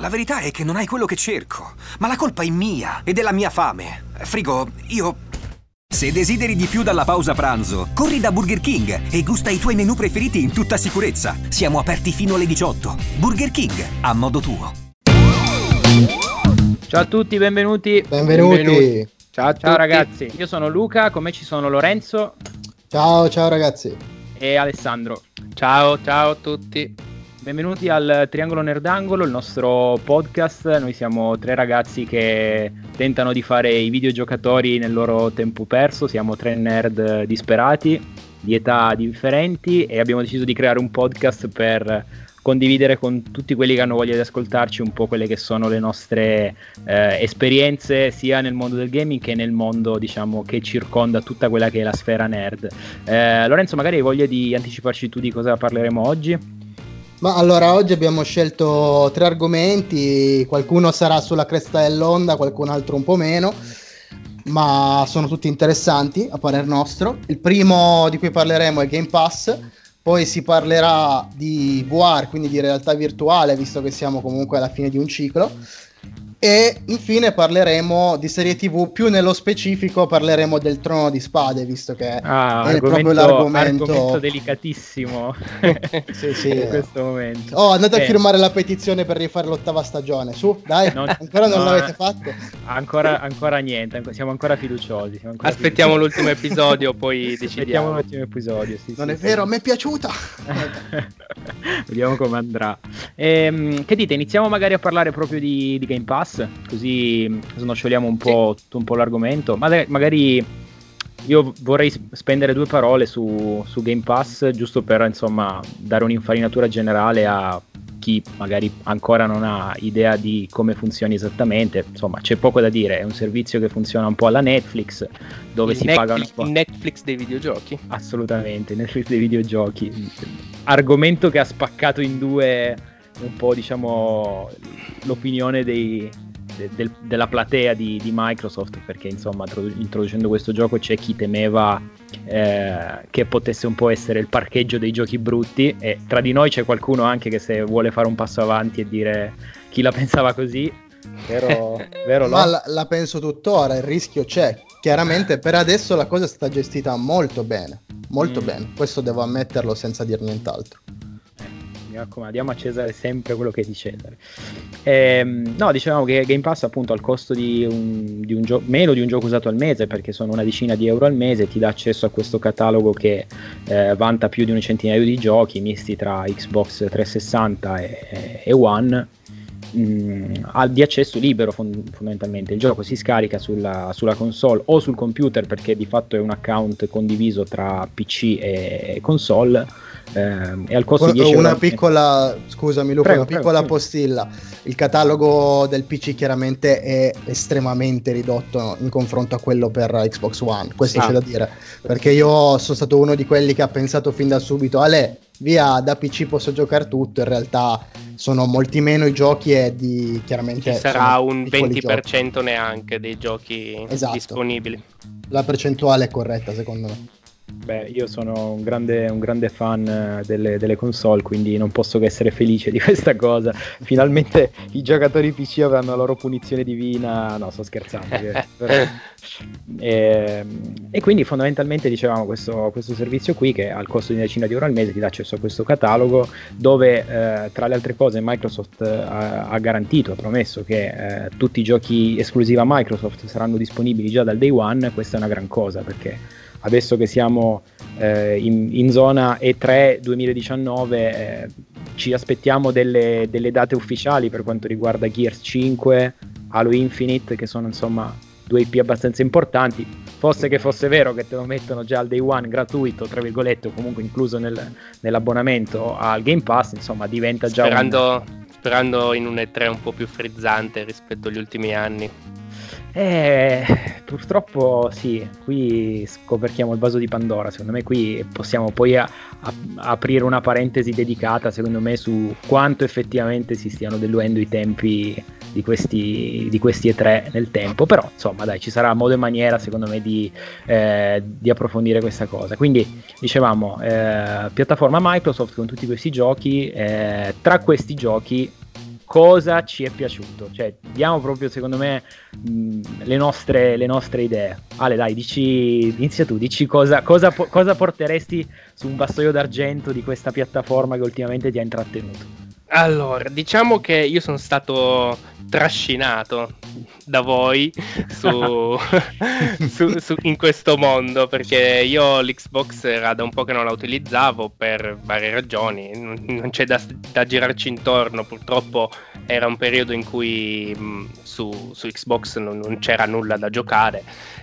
La verità è che non hai quello che cerco, ma la colpa è mia e della mia fame. Frigo, io... Se desideri di più dalla pausa pranzo, corri da Burger King e gusta i tuoi menù preferiti in tutta sicurezza. Siamo aperti fino alle 18. Burger King, a modo tuo. Ciao a tutti, benvenuti. Benvenuti. benvenuti. Ciao, ciao ragazzi, io sono Luca, con me ci sono Lorenzo. Ciao, ciao ragazzi. E Alessandro. Ciao, ciao a tutti. Benvenuti al Triangolo Nerdangolo, il nostro podcast. Noi siamo tre ragazzi che tentano di fare i videogiocatori nel loro tempo perso. Siamo tre nerd disperati, di età differenti e abbiamo deciso di creare un podcast per condividere con tutti quelli che hanno voglia di ascoltarci un po' quelle che sono le nostre eh, esperienze sia nel mondo del gaming che nel mondo diciamo che circonda tutta quella che è la sfera nerd. Eh, Lorenzo, magari hai voglia di anticiparci tu di cosa parleremo oggi? Ma allora oggi abbiamo scelto tre argomenti, qualcuno sarà sulla cresta dell'onda, qualcun altro un po' meno, ma sono tutti interessanti a parer nostro. Il primo di cui parleremo è Game Pass, poi si parlerà di VR, quindi di realtà virtuale, visto che siamo comunque alla fine di un ciclo. E infine parleremo di serie TV, più nello specifico parleremo del Trono di Spade, visto che ah, è proprio l'argomento argomento delicatissimo sì, sì. in questo momento. Oh, andate eh. a firmare la petizione per rifare l'ottava stagione, su, dai, non, ancora non no, l'avete fatto? Ancora, ancora niente, siamo ancora fiduciosi. Siamo ancora Aspettiamo fiduciosi. l'ultimo episodio, poi decidiamo. Aspettiamo l'ultimo episodio, sì, Non sì, è vero, mi è piaciuta! Vediamo come andrà. Ehm, che dite, iniziamo magari a parlare proprio di, di Game Pass? Pass, così snoccioliamo un po', sì. tutto un po' l'argomento. Magari io vorrei spendere due parole su, su, Game Pass, giusto per insomma dare un'infarinatura generale a chi magari ancora non ha idea di come funzioni esattamente. Insomma, c'è poco da dire, è un servizio che funziona un po' alla Netflix, dove il si Netflix, pagano un po'. Netflix dei videogiochi? Assolutamente, Netflix dei videogiochi. Argomento che ha spaccato in due un po' diciamo l'opinione dei, de, de, della platea di, di, Microsoft perché insomma introducendo questo gioco c'è chi temeva eh, che potesse un po' essere il parcheggio dei giochi brutti e tra di noi c'è qualcuno anche che se vuole fare un passo avanti e dire chi la pensava così vero, vero ma la, la penso tuttora il rischio c'è. Chiaramente per adesso la cosa è stata gestita molto bene molto mm. bene. Questo devo ammetterlo senza dire nient'altro mi diamo a Cesare sempre quello che è di Cesare. Ehm, no, dicevamo che Game Pass appunto al costo di, un, di un gio- meno di un gioco usato al mese, perché sono una decina di euro al mese, ti dà accesso a questo catalogo che eh, vanta più di un centinaio di giochi misti tra Xbox 360 e, e One. Mm, di accesso libero fond- fondamentalmente il gioco si scarica sulla, sulla, console o sul computer perché di fatto è un account condiviso tra PC e console eh, e al costo di 10 una euro. piccola scusami Luca prego, una piccola prego, postilla il catalogo del PC chiaramente è estremamente ridotto in confronto a quello per Xbox One questo ah. c'è da dire perché io sono stato uno di quelli che ha pensato fin da subito Ale via da PC posso giocare tutto in realtà sono molti meno i giochi e di chiaramente ci sarà un 20% giochi. neanche dei giochi esatto. disponibili la percentuale è corretta secondo me Beh, io sono un grande, un grande fan eh, delle, delle, console, quindi non posso che essere felice di questa cosa. Finalmente i giocatori PC avranno la loro punizione divina. No, sto scherzando. e, ehm, e, quindi fondamentalmente dicevamo questo, questo, servizio qui che al costo di una decina di euro al mese ti dà accesso a questo catalogo dove eh, tra le altre cose Microsoft eh, ha, ha, garantito, ha promesso che eh, tutti i giochi esclusiva Microsoft saranno disponibili già dal day one. Questa è una gran cosa perché adesso che siamo eh, in, in, zona E3 2019 eh, ci aspettiamo delle, delle, date ufficiali per quanto riguarda Gears 5, Halo Infinite che sono insomma due IP abbastanza importanti. Fosse che fosse vero che te lo mettono già al day one gratuito tra virgolette o comunque incluso nel, nell'abbonamento al Game Pass insomma diventa già sperando, un... sperando in un E3 un po' più frizzante rispetto agli ultimi anni eh, purtroppo sì, qui scoperchiamo il vaso di Pandora, secondo me qui possiamo poi a, a, aprire una parentesi dedicata secondo me su quanto effettivamente si stiano diluendo i tempi di questi, di questi E3 nel tempo, però insomma dai ci sarà modo e maniera secondo me di, eh, di approfondire questa cosa. Quindi dicevamo eh, piattaforma Microsoft con tutti questi giochi, eh, tra questi giochi cosa ci è piaciuto. Cioè, diamo proprio, secondo me, mh, le, nostre, le, nostre, idee. Ale, dai, dici, inizia tu, dici cosa, cosa, cosa porteresti su un vassoio d'argento di questa piattaforma che ultimamente ti ha intrattenuto. Allora, diciamo che io sono stato trascinato da voi su, su, su, in questo mondo perché io l'Xbox era da un po' che non la utilizzavo per varie ragioni, non c'è da, da girarci intorno, purtroppo era un periodo in cui mh, su, su, Xbox non, non, c'era nulla da giocare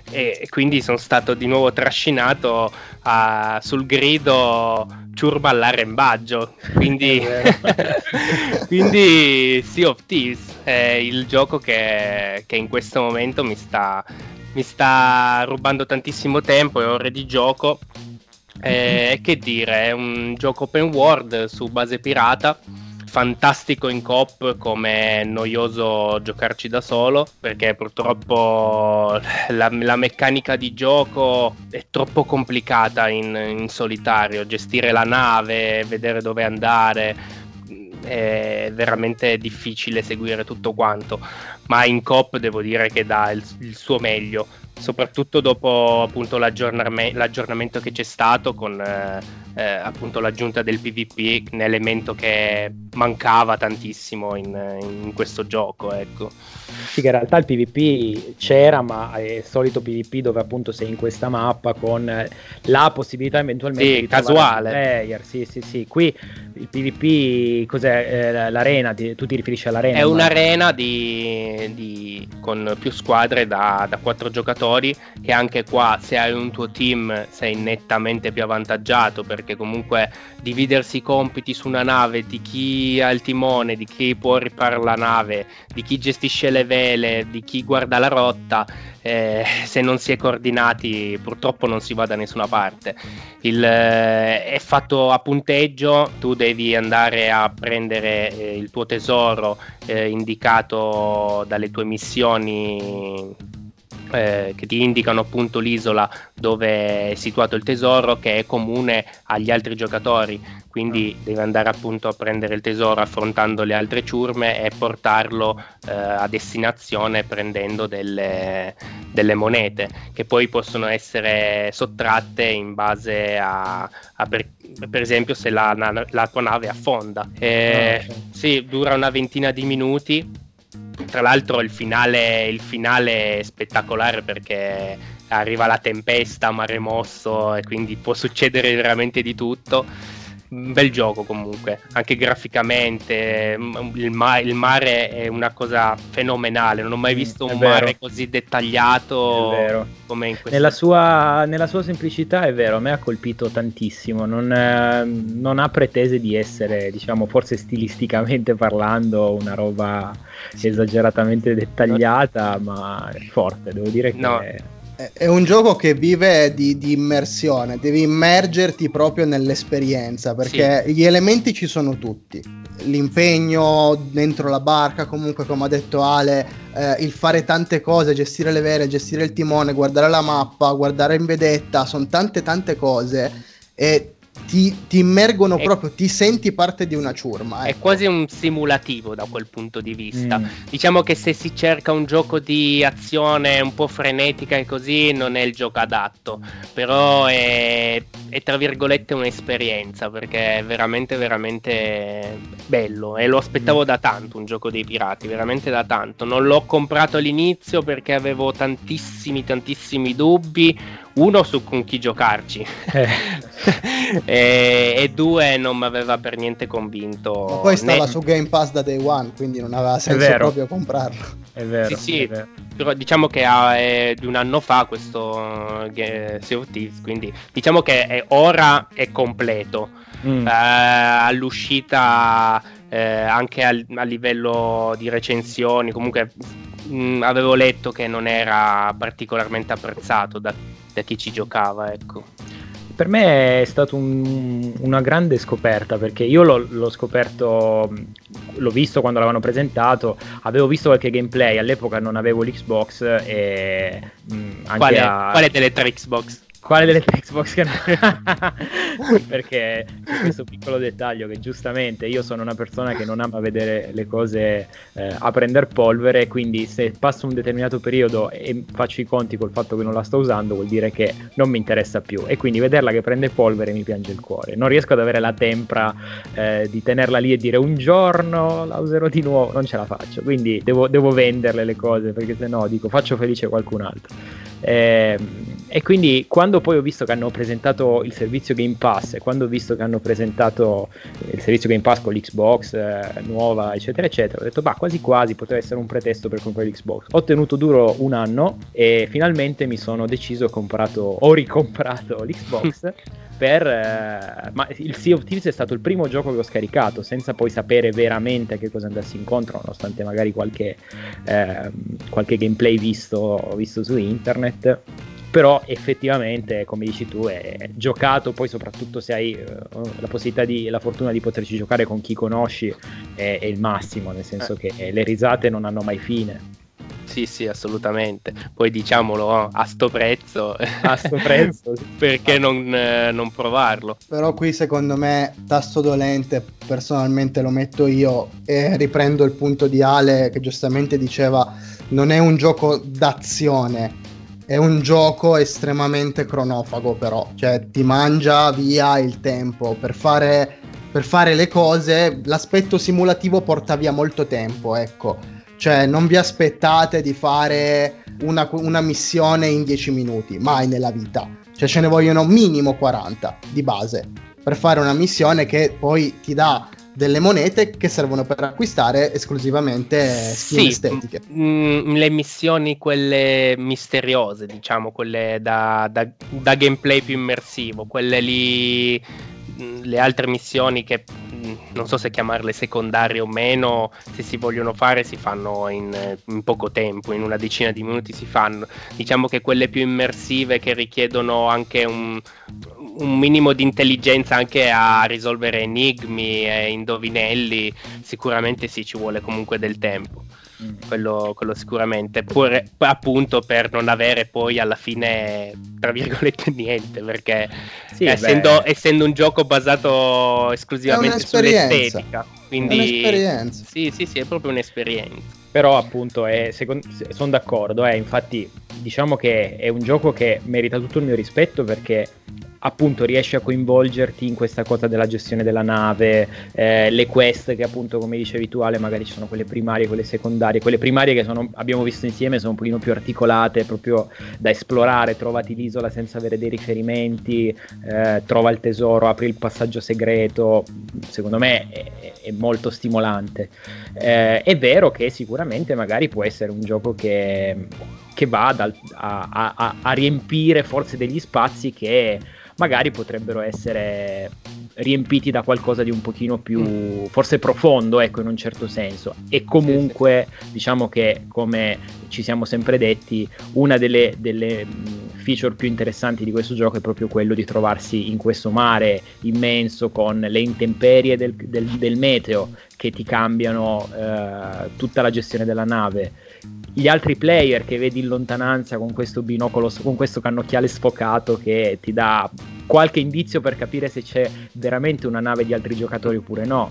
e, quindi sono stato di nuovo trascinato a, sul grido ciurma all'arrembaggio quindi, quindi Sea of Thieves è il gioco che, che in questo momento mi sta, mi sta rubando tantissimo tempo e ore di gioco. E che dire, è un gioco open world su base pirata fantastico in coop come noioso giocarci da solo perché purtroppo la, la meccanica di gioco è troppo complicata in, in, solitario. Gestire la nave vedere dove andare è veramente difficile seguire tutto quanto, ma in COP devo dire che dà il, il suo meglio, soprattutto dopo appunto l'aggiornamento che c'è stato con eh, eh, appunto l'aggiunta del PvP, un elemento che mancava tantissimo in, in questo gioco, ecco. Sì, che in realtà il PvP c'era, ma è il solito PvP dove appunto sei in questa mappa con la possibilità eventualmente sì, di casuale. player. Sì, sì, sì. Qui il PvP cos'è? Eh, l'arena, tu ti riferisci all'arena? È un'arena di, di, con più squadre da, da 4 giocatori che anche qua se hai un tuo team sei nettamente più avvantaggiato perché comunque dividersi i compiti su una nave di chi ha il timone, di chi può riparare la nave, di chi gestisce le vele, di chi guarda la rotta, eh, se non si è coordinati purtroppo non si va da nessuna parte. Il, eh, è fatto a punteggio, tu devi andare a prendere eh, il tuo tesoro eh, indicato dalle tue missioni eh, che ti indicano appunto l'isola dove è situato il tesoro che è comune agli altri giocatori quindi devi andare appunto a prendere il tesoro affrontando le altre ciurme e portarlo eh, a destinazione prendendo delle, delle, monete che poi possono essere sottratte in base a, a per, per, esempio se la, la, tua nave affonda eh, oh, okay. sì, dura una ventina di minuti tra l'altro il finale, il finale è spettacolare perché arriva la tempesta, mare mosso e quindi può succedere veramente di tutto un bel gioco comunque, anche graficamente, il, ma- il, mare è una cosa fenomenale, non ho mai mm, visto un mare così dettagliato come in questo. Nella sua, nella sua semplicità è vero, a me ha colpito tantissimo, non, eh, non, ha pretese di essere, diciamo, forse stilisticamente parlando, una roba esageratamente dettagliata, ma è forte, devo dire che... No. è un gioco che vive di, di, immersione, devi immergerti proprio nell'esperienza perché sì. gli elementi ci sono tutti. L'impegno dentro la barca, comunque, come ha detto Ale, eh, il fare tante cose, gestire le vere, gestire il timone, guardare la mappa, guardare in vedetta, sono tante tante cose e ti, ti immergono è, proprio, ti senti parte di una ciurma. Ecco. È quasi un simulativo da quel punto di vista. Mm. Diciamo che se si cerca un gioco di azione un po' frenetica e così, non è il gioco adatto, però è, è tra virgolette un'esperienza perché è veramente, veramente bello e lo aspettavo mm. da tanto un gioco dei pirati, veramente da tanto. Non l'ho comprato all'inizio perché avevo tantissimi, tantissimi dubbi uno su con chi giocarci eh. e, e, due non mi aveva per niente convinto. Ma poi stava né... su Game Pass da day one, quindi non aveva senso proprio comprarlo. È vero. Sì, sì, vero. però diciamo che è di un anno fa questo uh, Sea of Thieves, quindi diciamo che è, ora è completo. Mm. Eh, all'uscita eh, anche al, a livello di recensioni comunque mh, mm, avevo letto che non era particolarmente apprezzato da da chi ci giocava, ecco. Per me è stata un, una grande scoperta perché io l'ho, l'ho, scoperto, l'ho visto quando l'avevano presentato, avevo visto qualche gameplay, all'epoca non avevo l'Xbox e mh, anche quale, a... quale delle tre Xbox? Quale delle Xbox che Perché questo piccolo dettaglio che giustamente io sono una persona che non ama vedere le cose eh, a prendere polvere, quindi se passo un determinato periodo e faccio i conti col fatto che non la sto usando vuol dire che non mi interessa più e quindi vederla che prende polvere mi piange il cuore. Non riesco ad avere la tempra eh, di tenerla lì e dire un giorno la userò di nuovo, non ce la faccio, quindi devo, devo venderle le cose perché se no dico faccio felice qualcun altro. Eh, e quindi quando poi ho visto che hanno presentato il servizio Game Pass e quando ho visto che hanno presentato il servizio Game Pass con l'Xbox eh, nuova, eccetera, eccetera, ho detto, bah, quasi quasi potrebbe essere un pretesto per comprare l'Xbox. Ho tenuto duro un anno e finalmente mi sono deciso, ho comprato, ho ricomprato l'Xbox. per eh, ma il Sea of Thieves è stato il primo gioco che ho scaricato senza poi sapere veramente a che cosa andassi incontro nonostante magari qualche, eh, qualche gameplay visto, visto su internet però effettivamente come dici tu è giocato poi soprattutto se hai uh, la possibilità di la fortuna di poterci giocare con chi conosci è, è il massimo nel senso eh. che le risate non hanno mai fine sì, sì, assolutamente. Poi diciamolo a sto prezzo, a sto prezzo perché non, eh, non, provarlo? Però qui secondo me tasto dolente, personalmente lo metto io e riprendo il punto di Ale che giustamente diceva non è un gioco d'azione, è un gioco estremamente cronofago però, cioè ti mangia via il tempo. Per fare, per fare le cose, l'aspetto simulativo porta via molto tempo, ecco, cioè non vi aspettate di fare una, una missione in 10 minuti, mai nella vita, cioè ce ne vogliono minimo 40 di base per fare una missione che poi ti dà delle monete che servono per acquistare esclusivamente skin sì, estetiche. M- le missioni, quelle misteriose, diciamo, quelle da, da, da gameplay più immersivo, quelle lì le altre missioni che mm, non so se chiamarle secondarie o meno, se si vogliono fare si fanno in, in, poco tempo, in una decina di minuti si fanno. Diciamo che quelle più immersive che richiedono anche un, un minimo di intelligenza anche a risolvere enigmi e indovinelli, sicuramente sì, ci vuole comunque del tempo. Mm. Quello, quello, sicuramente, pure appunto per non avere poi alla fine, tra virgolette, niente, perché sì, essendo, essendo, un gioco basato esclusivamente sull'estetica, quindi... È un'esperienza. Sì, sì, sì, è proprio un'esperienza. Però appunto sono d'accordo, eh, infatti diciamo che è un gioco che merita tutto il mio rispetto perché appunto riesci a coinvolgerti in questa cosa della gestione della nave, eh, le quest che appunto come dicevi tu Ale magari ci sono quelle primarie, quelle secondarie, quelle primarie che sono, abbiamo visto insieme sono un pochino più articolate, proprio da esplorare, trovati l'isola senza avere dei riferimenti, eh, trova il tesoro, apri il passaggio segreto, secondo me è, è molto stimolante. Eh, è vero che sicuramente magari può essere un gioco che, che va dal, a, a, a riempire forse degli spazi che magari potrebbero essere riempiti da qualcosa di un pochino più mm. forse profondo, ecco, in un certo senso. E comunque, sì, sì. diciamo che come ci siamo sempre detti, una delle, delle, feature più interessanti di questo gioco è proprio quello di trovarsi in questo mare immenso con le intemperie del, del, del meteo che ti cambiano eh, tutta la gestione della nave gli altri player che vedi in lontananza con questo binocolo, con questo cannocchiale sfocato che ti dà qualche indizio per capire se c'è veramente una nave di altri giocatori oppure no.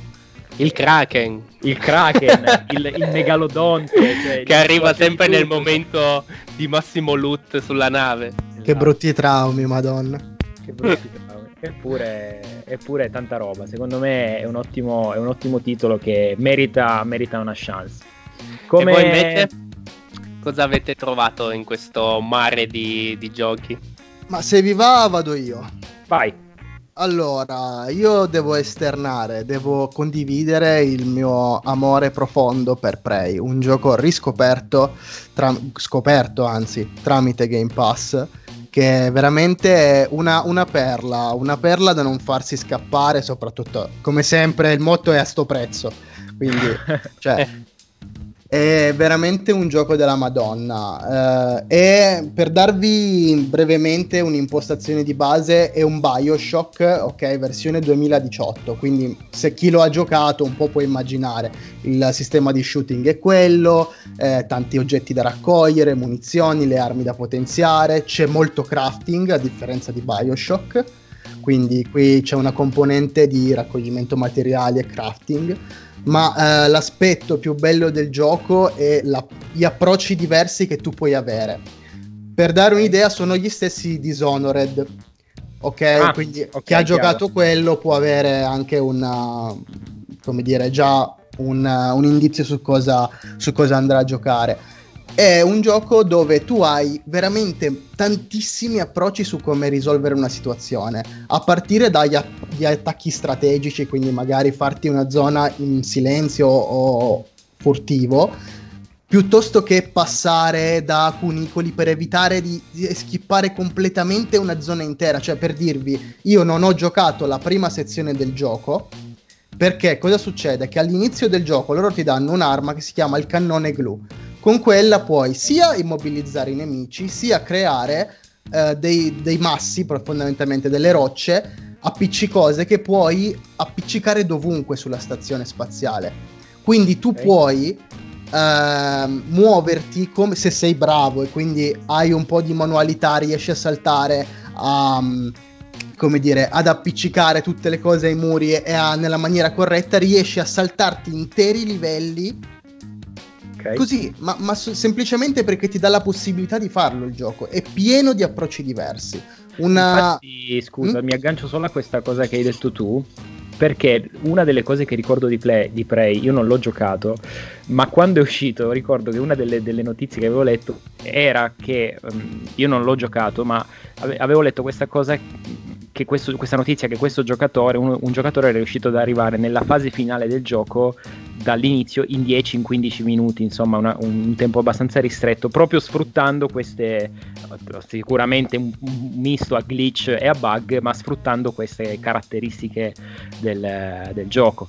Il Kraken. Il Kraken, il, il, megalodonte. Cioè che arriva sempre nel momento di massimo loot sulla nave. Esatto. Che brutti traumi, madonna. Che brutti traumi. Eppure, eppure tanta roba. Secondo me è un ottimo, è un ottimo titolo che merita, merita una chance. Come... E voi invece? Cosa avete trovato in questo mare di, di giochi? Ma se vi va, vado io. Vai. Allora, io devo esternare, devo condividere il mio amore profondo per Prey, un gioco riscoperto, tra- scoperto anzi, tramite Game Pass, che è veramente una, una, perla, una perla da non farsi scappare, soprattutto, come sempre, il motto è a sto prezzo, quindi, cioè, È veramente un gioco della Madonna. Eh, per darvi brevemente un'impostazione di base, è un Bioshock, ok, versione 2018. Quindi, se chi lo ha giocato, un po' può immaginare il sistema di shooting è quello, eh, tanti oggetti da raccogliere, munizioni, le armi da potenziare. C'è molto crafting a differenza di Bioshock. Quindi qui c'è una componente di raccoglimento materiali e crafting ma eh, l'aspetto più bello del gioco è la, gli approcci diversi che tu puoi avere. Per dare un'idea, sono gli stessi Dishonored. Ok, ah, quindi okay, chi ha chiaro. giocato quello può avere anche una, come dire, già un, un indizio su cosa, su cosa andrà a giocare è un gioco dove tu hai veramente tantissimi approcci su come risolvere una situazione, a partire dagli a- attacchi strategici, quindi magari farti una zona in silenzio o furtivo, piuttosto che passare da cunicoli per evitare di, di skippare completamente una zona intera, cioè per dirvi, io non ho giocato la prima sezione del gioco, perché cosa succede? Che all'inizio del gioco loro ti danno un'arma che si chiama il cannone glue con quella puoi sia immobilizzare i nemici, sia creare eh, dei, dei, massi, fondamentalmente delle rocce appiccicose che puoi appiccicare dovunque sulla stazione spaziale. Quindi tu okay. puoi eh, muoverti come se sei bravo e quindi hai un po' di manualità, riesci a saltare a. Um, come dire, ad appiccicare tutte le cose ai muri e a, nella maniera corretta, riesci a saltarti interi livelli Okay. Così, ma, ma semplicemente perché ti dà la possibilità di farlo il gioco. È pieno di approcci diversi. Una... Infatti, scusa, mm? mi aggancio solo a questa cosa che hai detto tu. Perché una delle cose che ricordo di, play, di Prey, io non l'ho giocato, ma quando è uscito ricordo che una delle, delle notizie che avevo letto era che um, io non l'ho giocato, ma ave- avevo letto questa cosa che questo, questa notizia che questo giocatore, un, un, giocatore era riuscito ad arrivare nella fase finale del gioco dall'inizio in 10-15 minuti, insomma una, un tempo abbastanza ristretto, proprio sfruttando queste, sicuramente un, un, misto a glitch e a bug, ma sfruttando queste caratteristiche del, del gioco.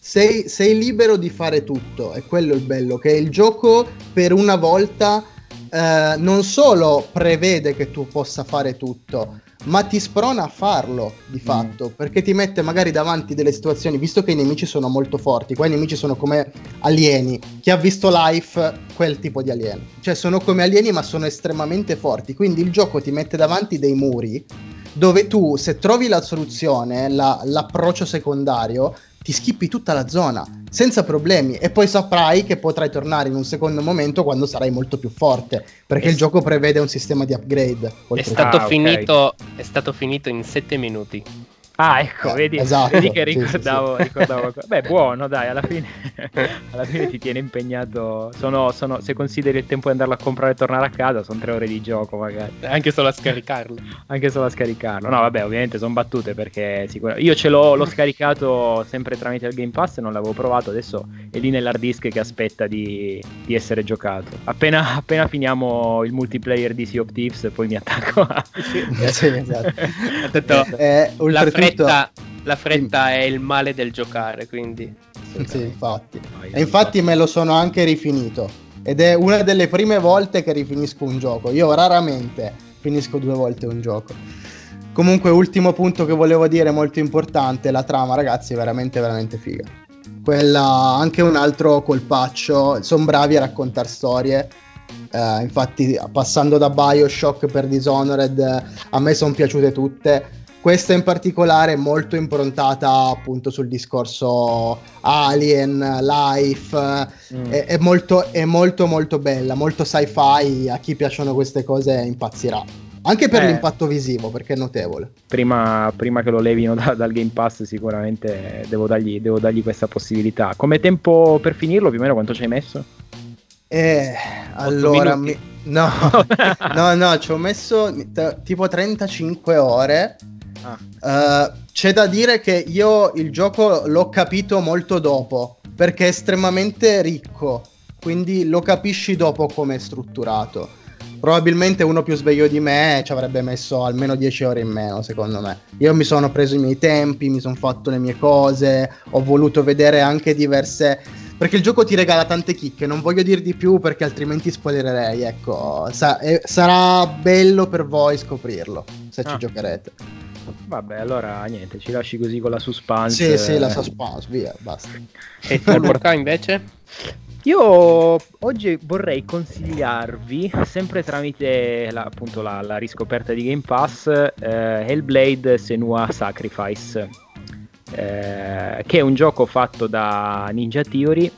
Sei, sei, libero di fare tutto, è quello il bello, che il gioco per una volta eh, non solo prevede che tu possa fare tutto, ma ti sprona a farlo di mm. fatto, mm. perché ti mette magari davanti delle situazioni, visto che i nemici sono molto forti, qua i nemici sono come alieni, chi ha visto Life, quel tipo di alieno, cioè sono come alieni ma sono estremamente forti, quindi il gioco ti mette davanti dei muri dove tu se trovi la soluzione, la, l'approccio secondario, ti schippi tutta la zona senza problemi e poi saprai che potrai tornare in un secondo momento quando sarai molto più forte perché è il gioco prevede un sistema di upgrade è stato, ah, finito, okay. è stato finito in 7 minuti Ah, ecco, eh, vedi, esatto, vedi che ricordavo, sì, sì, ricordavo Beh, buono, dai, alla fine, alla fine ti tiene impegnato. Sono, sono, se consideri il tempo di andarlo a comprare e tornare a casa, sono tre ore di gioco, magari. Anche solo a scaricarlo. Anche solo a scaricarlo. No, vabbè, ovviamente sono battute perché sicuramente. Io ce l'ho, l'ho scaricato sempre tramite il Game Pass e non l'avevo provato. Adesso è lì nell'hard disk che aspetta di, di essere giocato. Appena, appena, finiamo il multiplayer di Sea of Thieves, poi mi attacco a. sì, esatto. detto, eh, la fretta, la fretta è il male del giocare, quindi... Sì, infatti. E infatti me lo sono anche rifinito. Ed è una delle prime volte che rifinisco un gioco. Io raramente finisco due volte un gioco. Comunque, ultimo punto che volevo dire, molto importante, la trama, ragazzi, è veramente, veramente figa. Quella, anche un altro colpaccio, sono bravi a raccontare storie. Uh, infatti, passando da Bioshock per Dishonored, a me sono piaciute tutte questa in particolare è molto improntata appunto sul discorso alien, life, mm. è, è, molto, è molto molto bella, molto sci-fi, a chi piacciono queste cose impazzirà. Anche per eh, l'impatto visivo, perché è notevole. Prima, prima che lo levino da, dal Game Pass, sicuramente devo dargli, devo dargli, questa possibilità. Come tempo per finirlo, più o meno quanto ci hai messo? Eh, allora, mi... no, no, no, ci ho messo t- tipo 35 ore Uh, c'è da dire che io il gioco l'ho capito molto dopo, perché è estremamente ricco, quindi lo capisci dopo come è strutturato. Probabilmente uno più sveglio di me ci avrebbe messo almeno 10 ore in meno, secondo me. Io mi sono preso i miei tempi, mi sono fatto le mie cose, ho voluto vedere anche diverse perché il gioco ti regala tante chicche, non voglio dir di più perché altrimenti spoilerei, ecco, Sa- eh, sarà bello per voi scoprirlo, se ah. ci giocherete. Vabbè, allora niente, ci lasci così con la suspense. Sì, sì, la suspense, via, basta. E tu, Luca, invece? Io oggi vorrei consigliarvi, sempre tramite la, appunto la, la, riscoperta di Game Pass, eh, Hellblade Senua Sacrifice, eh, che è un gioco fatto da Ninja Theory,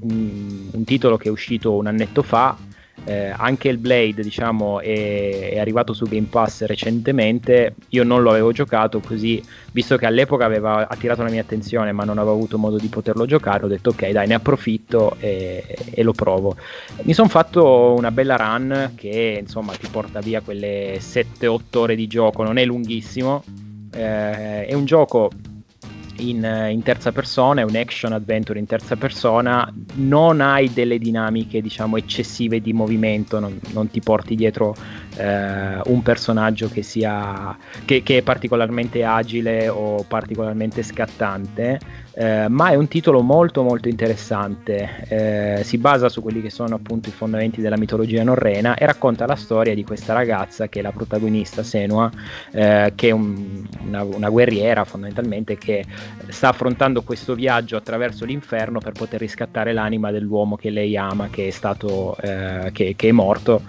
un, un titolo che è uscito un annetto fa, eh, anche il Blade diciamo è, è, arrivato su Game Pass recentemente. Io non lo avevo giocato così visto che all'epoca aveva attirato la mia attenzione ma non avevo avuto modo di poterlo giocare ho detto ok dai ne approfitto e, e lo provo. Mi sono fatto una bella run che insomma ti porta via quelle 7-8 ore di gioco. Non è lunghissimo. Eh, è un gioco in, in, terza persona, è un action adventure in terza persona, non hai delle dinamiche diciamo eccessive di movimento, non, non ti porti dietro eh, un personaggio che, sia, che, che, è particolarmente agile o particolarmente scattante, eh, ma è un titolo molto molto interessante, eh, si basa su quelli che sono appunto i fondamenti della mitologia norrena e racconta la storia di questa ragazza che è la protagonista Senua, eh, che è un, una, una guerriera fondamentalmente che sta affrontando questo viaggio attraverso l'inferno per poter riscattare l'anima dell'uomo che lei ama, che è stato, eh, che, che è morto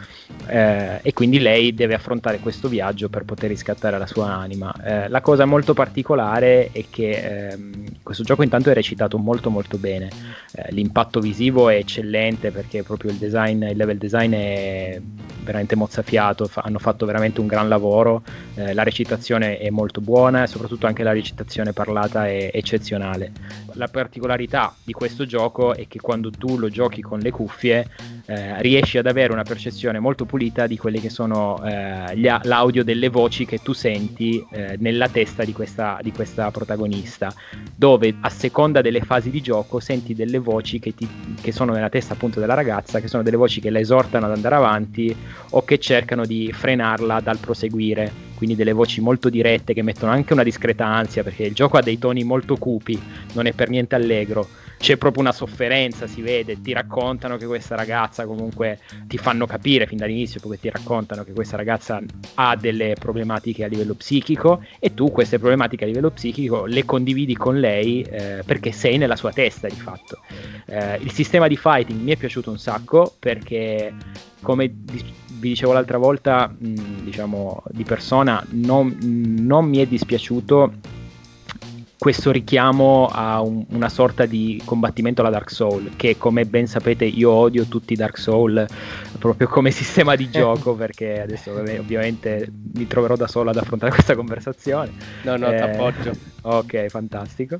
eh, e quindi lei deve affrontare questo viaggio per poter riscattare la sua anima. Eh, la cosa molto particolare è che ehm, questo gioco intanto è recitato molto molto bene, eh, l'impatto visivo è eccellente perché proprio il design, il level design è veramente mozzafiato, fa- hanno fatto veramente un gran lavoro, eh, la recitazione è molto buona e soprattutto anche la recitazione parlata è eccezionale. La particolarità di questo gioco è che quando tu lo giochi con le cuffie eh, riesci ad avere una percezione molto pulita di quelle che sono eh, gli, l'audio delle voci che tu senti eh, nella testa di questa, di questa, protagonista, dove a seconda delle fasi di gioco senti delle voci che, ti, che sono nella testa appunto della ragazza, che sono delle voci che la esortano ad andare avanti o che cercano di frenarla dal proseguire quindi delle voci molto dirette che mettono anche una discreta ansia perché il gioco ha dei toni molto cupi, non è per niente allegro c'è proprio una sofferenza, si vede, ti raccontano che questa ragazza comunque ti fanno capire fin dall'inizio, perché ti raccontano che questa ragazza ha delle problematiche a livello psichico e tu queste problematiche a livello psichico le condividi con lei eh, perché sei nella sua testa di fatto. Eh, il sistema di fighting mi è piaciuto un sacco perché come vi dicevo l'altra volta, mh, diciamo di persona, non, non mi è dispiaciuto questo richiamo a un, una sorta di combattimento alla Dark Soul, che come ben sapete io odio tutti i Dark Soul proprio come sistema di gioco, perché adesso ovviamente mi troverò da solo ad affrontare questa conversazione. No, no, eh, ti appoggio. Ok, fantastico.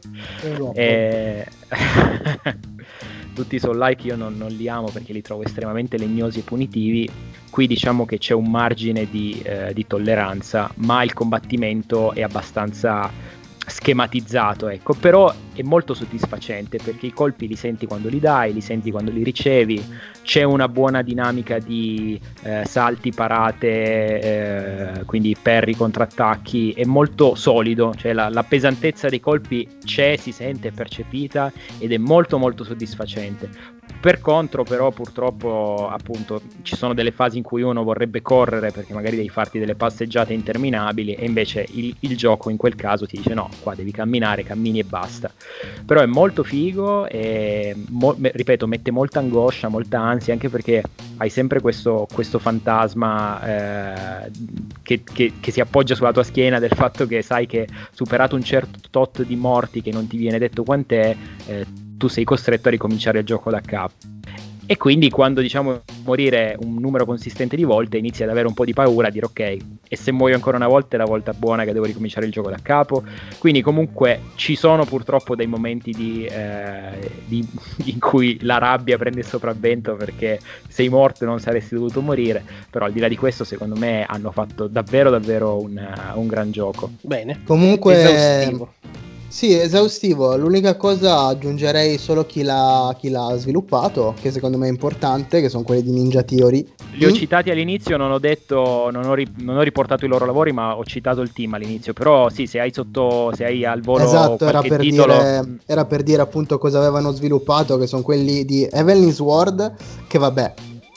Eh, tutti i soul like io non, non, li amo perché li trovo estremamente legnosi e punitivi. Qui diciamo che c'è un margine di, eh, di tolleranza, ma il combattimento è abbastanza schematizzato, ecco, però è molto soddisfacente perché i colpi li senti quando li dai, li senti quando li ricevi, c'è una buona dinamica di eh, salti, parate, eh, quindi perri, contrattacchi, è molto solido, cioè la, la, pesantezza dei colpi c'è, si sente, è percepita ed è molto molto soddisfacente. Per contro, però, purtroppo, appunto, ci sono delle fasi in cui uno vorrebbe correre perché magari devi farti delle passeggiate interminabili e invece il, il gioco in quel caso ti dice no, qua devi camminare, cammini e basta. Però è molto figo e, mo- ripeto, mette molta angoscia, molta ansia, anche perché hai sempre questo, questo fantasma eh, che, che, che, si appoggia sulla tua schiena del fatto che sai che superato un certo tot di morti che non ti viene detto quant'è, eh, tu sei costretto a ricominciare il gioco da capo. E quindi quando diciamo morire un numero consistente di volte inizi ad avere un po' di paura, a dire ok, e se muoio ancora una volta è la volta buona che devo ricominciare il gioco da capo. Quindi comunque ci sono purtroppo dei momenti di, eh, di, in cui la rabbia prende il sopravvento perché sei morto e non saresti dovuto morire, però al di là di questo secondo me hanno fatto davvero davvero un, un gran gioco. Bene. Comunque... Esaustivo Sì, esaustivo. L'unica cosa aggiungerei solo chi l'ha, chi l'ha sviluppato, che secondo me è importante, che sono quelli di Ninja Theory. Li ho mm? citati all'inizio, non ho detto, non ho, ri- non ho, riportato i loro lavori, ma ho citato il team all'inizio. Però sì, se hai sotto, se hai al volo esatto, era per, titolo... dire, era per dire appunto cosa avevano sviluppato, che sono quelli di Evelyn Sword, che vabbè,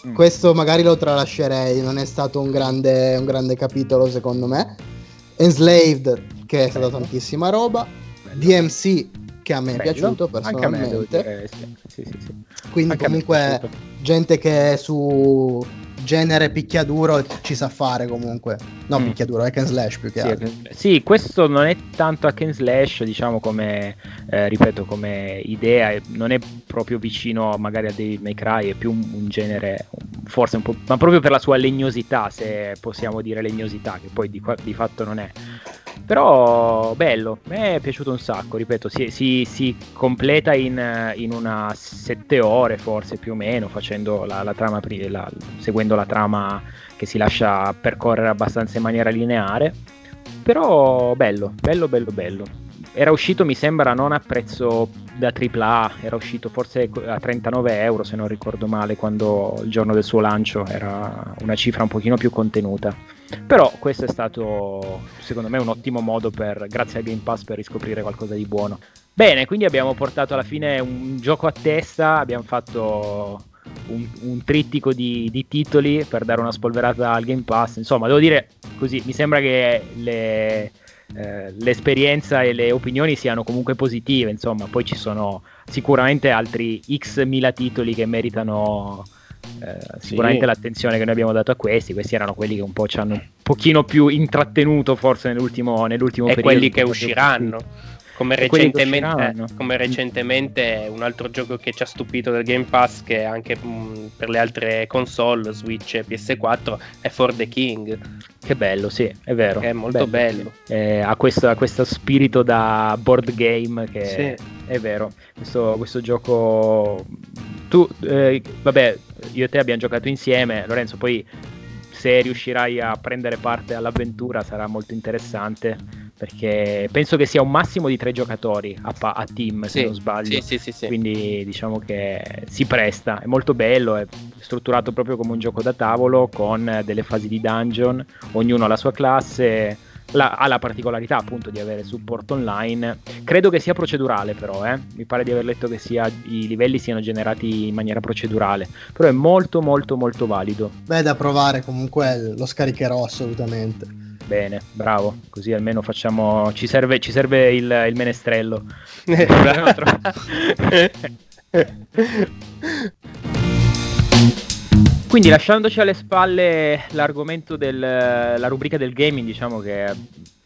mm. questo magari lo tralascerei, non è stato un grande, un grande capitolo secondo me. Enslaved, che è stata tantissima roba. DMC che a me è piaciuto personalmente. Anche a me, sì. Sì, sì, Quindi Anche comunque gente che su genere picchiaduro ci sa fare comunque. No, mm. picchiaduro, hack and slash più che sì, altro. Sì, questo non è tanto hack and slash, diciamo come, eh, ripeto, come idea, non è proprio vicino magari a David May Cry, è più un, un genere, forse un po', ma proprio per la sua legnosità, se possiamo dire legnosità, che poi di, di fatto non è. Però bello, a me è piaciuto un sacco, ripeto, si, si, si completa in, in, una sette ore forse più o meno, facendo la, la trama, la, seguendo la trama che si lascia percorrere abbastanza in maniera lineare. Però bello, bello, bello, bello. Era uscito, mi sembra, non a prezzo da AAA, era uscito forse a 39 euro se non ricordo male, quando il giorno del suo lancio era una cifra un pochino più contenuta. Però questo è stato secondo me un ottimo modo per, grazie al Game Pass, per riscoprire qualcosa di buono. Bene, quindi abbiamo portato alla fine un gioco a testa, abbiamo fatto un, un trittico di, di, titoli per dare una spolverata al Game Pass. Insomma, devo dire così, mi sembra che le, eh, l'esperienza e le opinioni siano comunque positive. Insomma, poi ci sono sicuramente altri x mila titoli che meritano eh, sicuramente sì. l'attenzione che noi abbiamo dato a questi, questi erano quelli che un po' ci hanno un pochino più intrattenuto forse nell'ultimo, nell'ultimo e periodo. quelli che usciranno. Come recentemente, come recentemente, un altro gioco che ci ha stupito del Game Pass, che anche mh, mm, per le altre console, Switch e PS4, è For the King. Che bello, sì, è vero. Che è molto bello. bello. Eh, ha, questo, ha, questo, spirito da board game che sì. è vero. Questo, questo gioco... Tu, eh, vabbè, io e te abbiamo giocato insieme, Lorenzo, poi se riuscirai a prendere parte all'avventura sarà molto interessante perché penso che sia un massimo di tre giocatori a, pa- a team se non sbaglio. sì, sì, sì, quindi diciamo che si presta è molto bello è strutturato proprio come un gioco da tavolo con delle fasi di dungeon ognuno ha la sua classe la, ha la particolarità appunto di avere supporto online. Credo che sia procedurale però, eh? mi pare di aver letto che sia, i livelli siano generati in maniera procedurale, però è molto molto molto valido. Beh, da provare comunque lo scaricherò assolutamente. Bene, bravo, così almeno facciamo, ci serve, ci serve il, il menestrello. Quindi lasciandoci alle spalle l'argomento della rubrica del gaming, diciamo che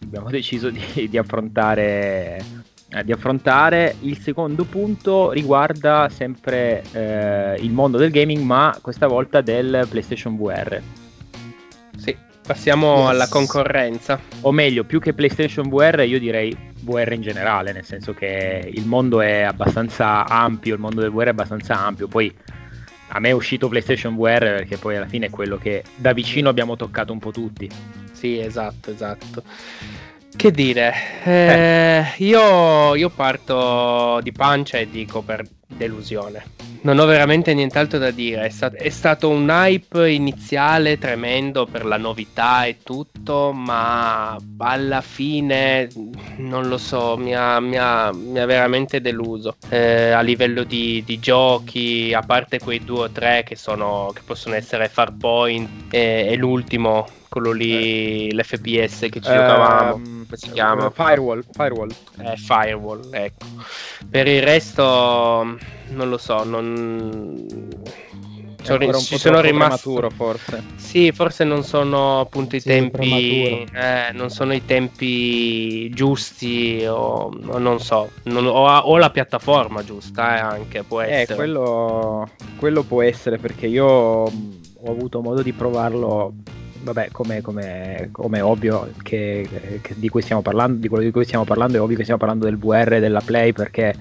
abbiamo deciso di, di, affrontare, eh, di affrontare. Il secondo punto riguarda sempre eh, il mondo del gaming, ma questa volta del PlayStation VR. Sì, passiamo alla concorrenza. O meglio, più che PlayStation VR, io direi VR in generale, nel senso che il mondo è abbastanza ampio, il mondo del VR è abbastanza ampio, poi a me è uscito PlayStation VR perché poi alla fine è quello che da vicino abbiamo toccato un po' tutti. Sì, esatto, esatto. Che dire, eh, io, io parto di pancia e dico per delusione non ho veramente nient'altro da dire. È, stat- è, stato un hype iniziale tremendo per la novità e tutto, ma alla fine non lo so, mi ha, mi ha, mi ha veramente deluso. Eh, a livello di, di, giochi, a parte quei due o tre che, sono, che possono essere Farpoint e, e l'ultimo quello lì, eh. l'FPS che ci eh, giocavamo, come si chiama? Firewall, Firewall. Eh, Firewall, ecco. Per il resto non lo so, non... Sono, ci sono rimasto forse. Sì, forse non sono appunto i sì, tempi eh, non sono i tempi giusti o, o non so, non, o, o, la piattaforma giusta eh, anche può eh, essere. Eh, quello, quello può essere perché io ho avuto modo di provarlo vabbè, come, come, come ovvio che, che di, cui stiamo parlando, di quello di cui stiamo parlando, è ovvio che stiamo parlando del VR e della Play perché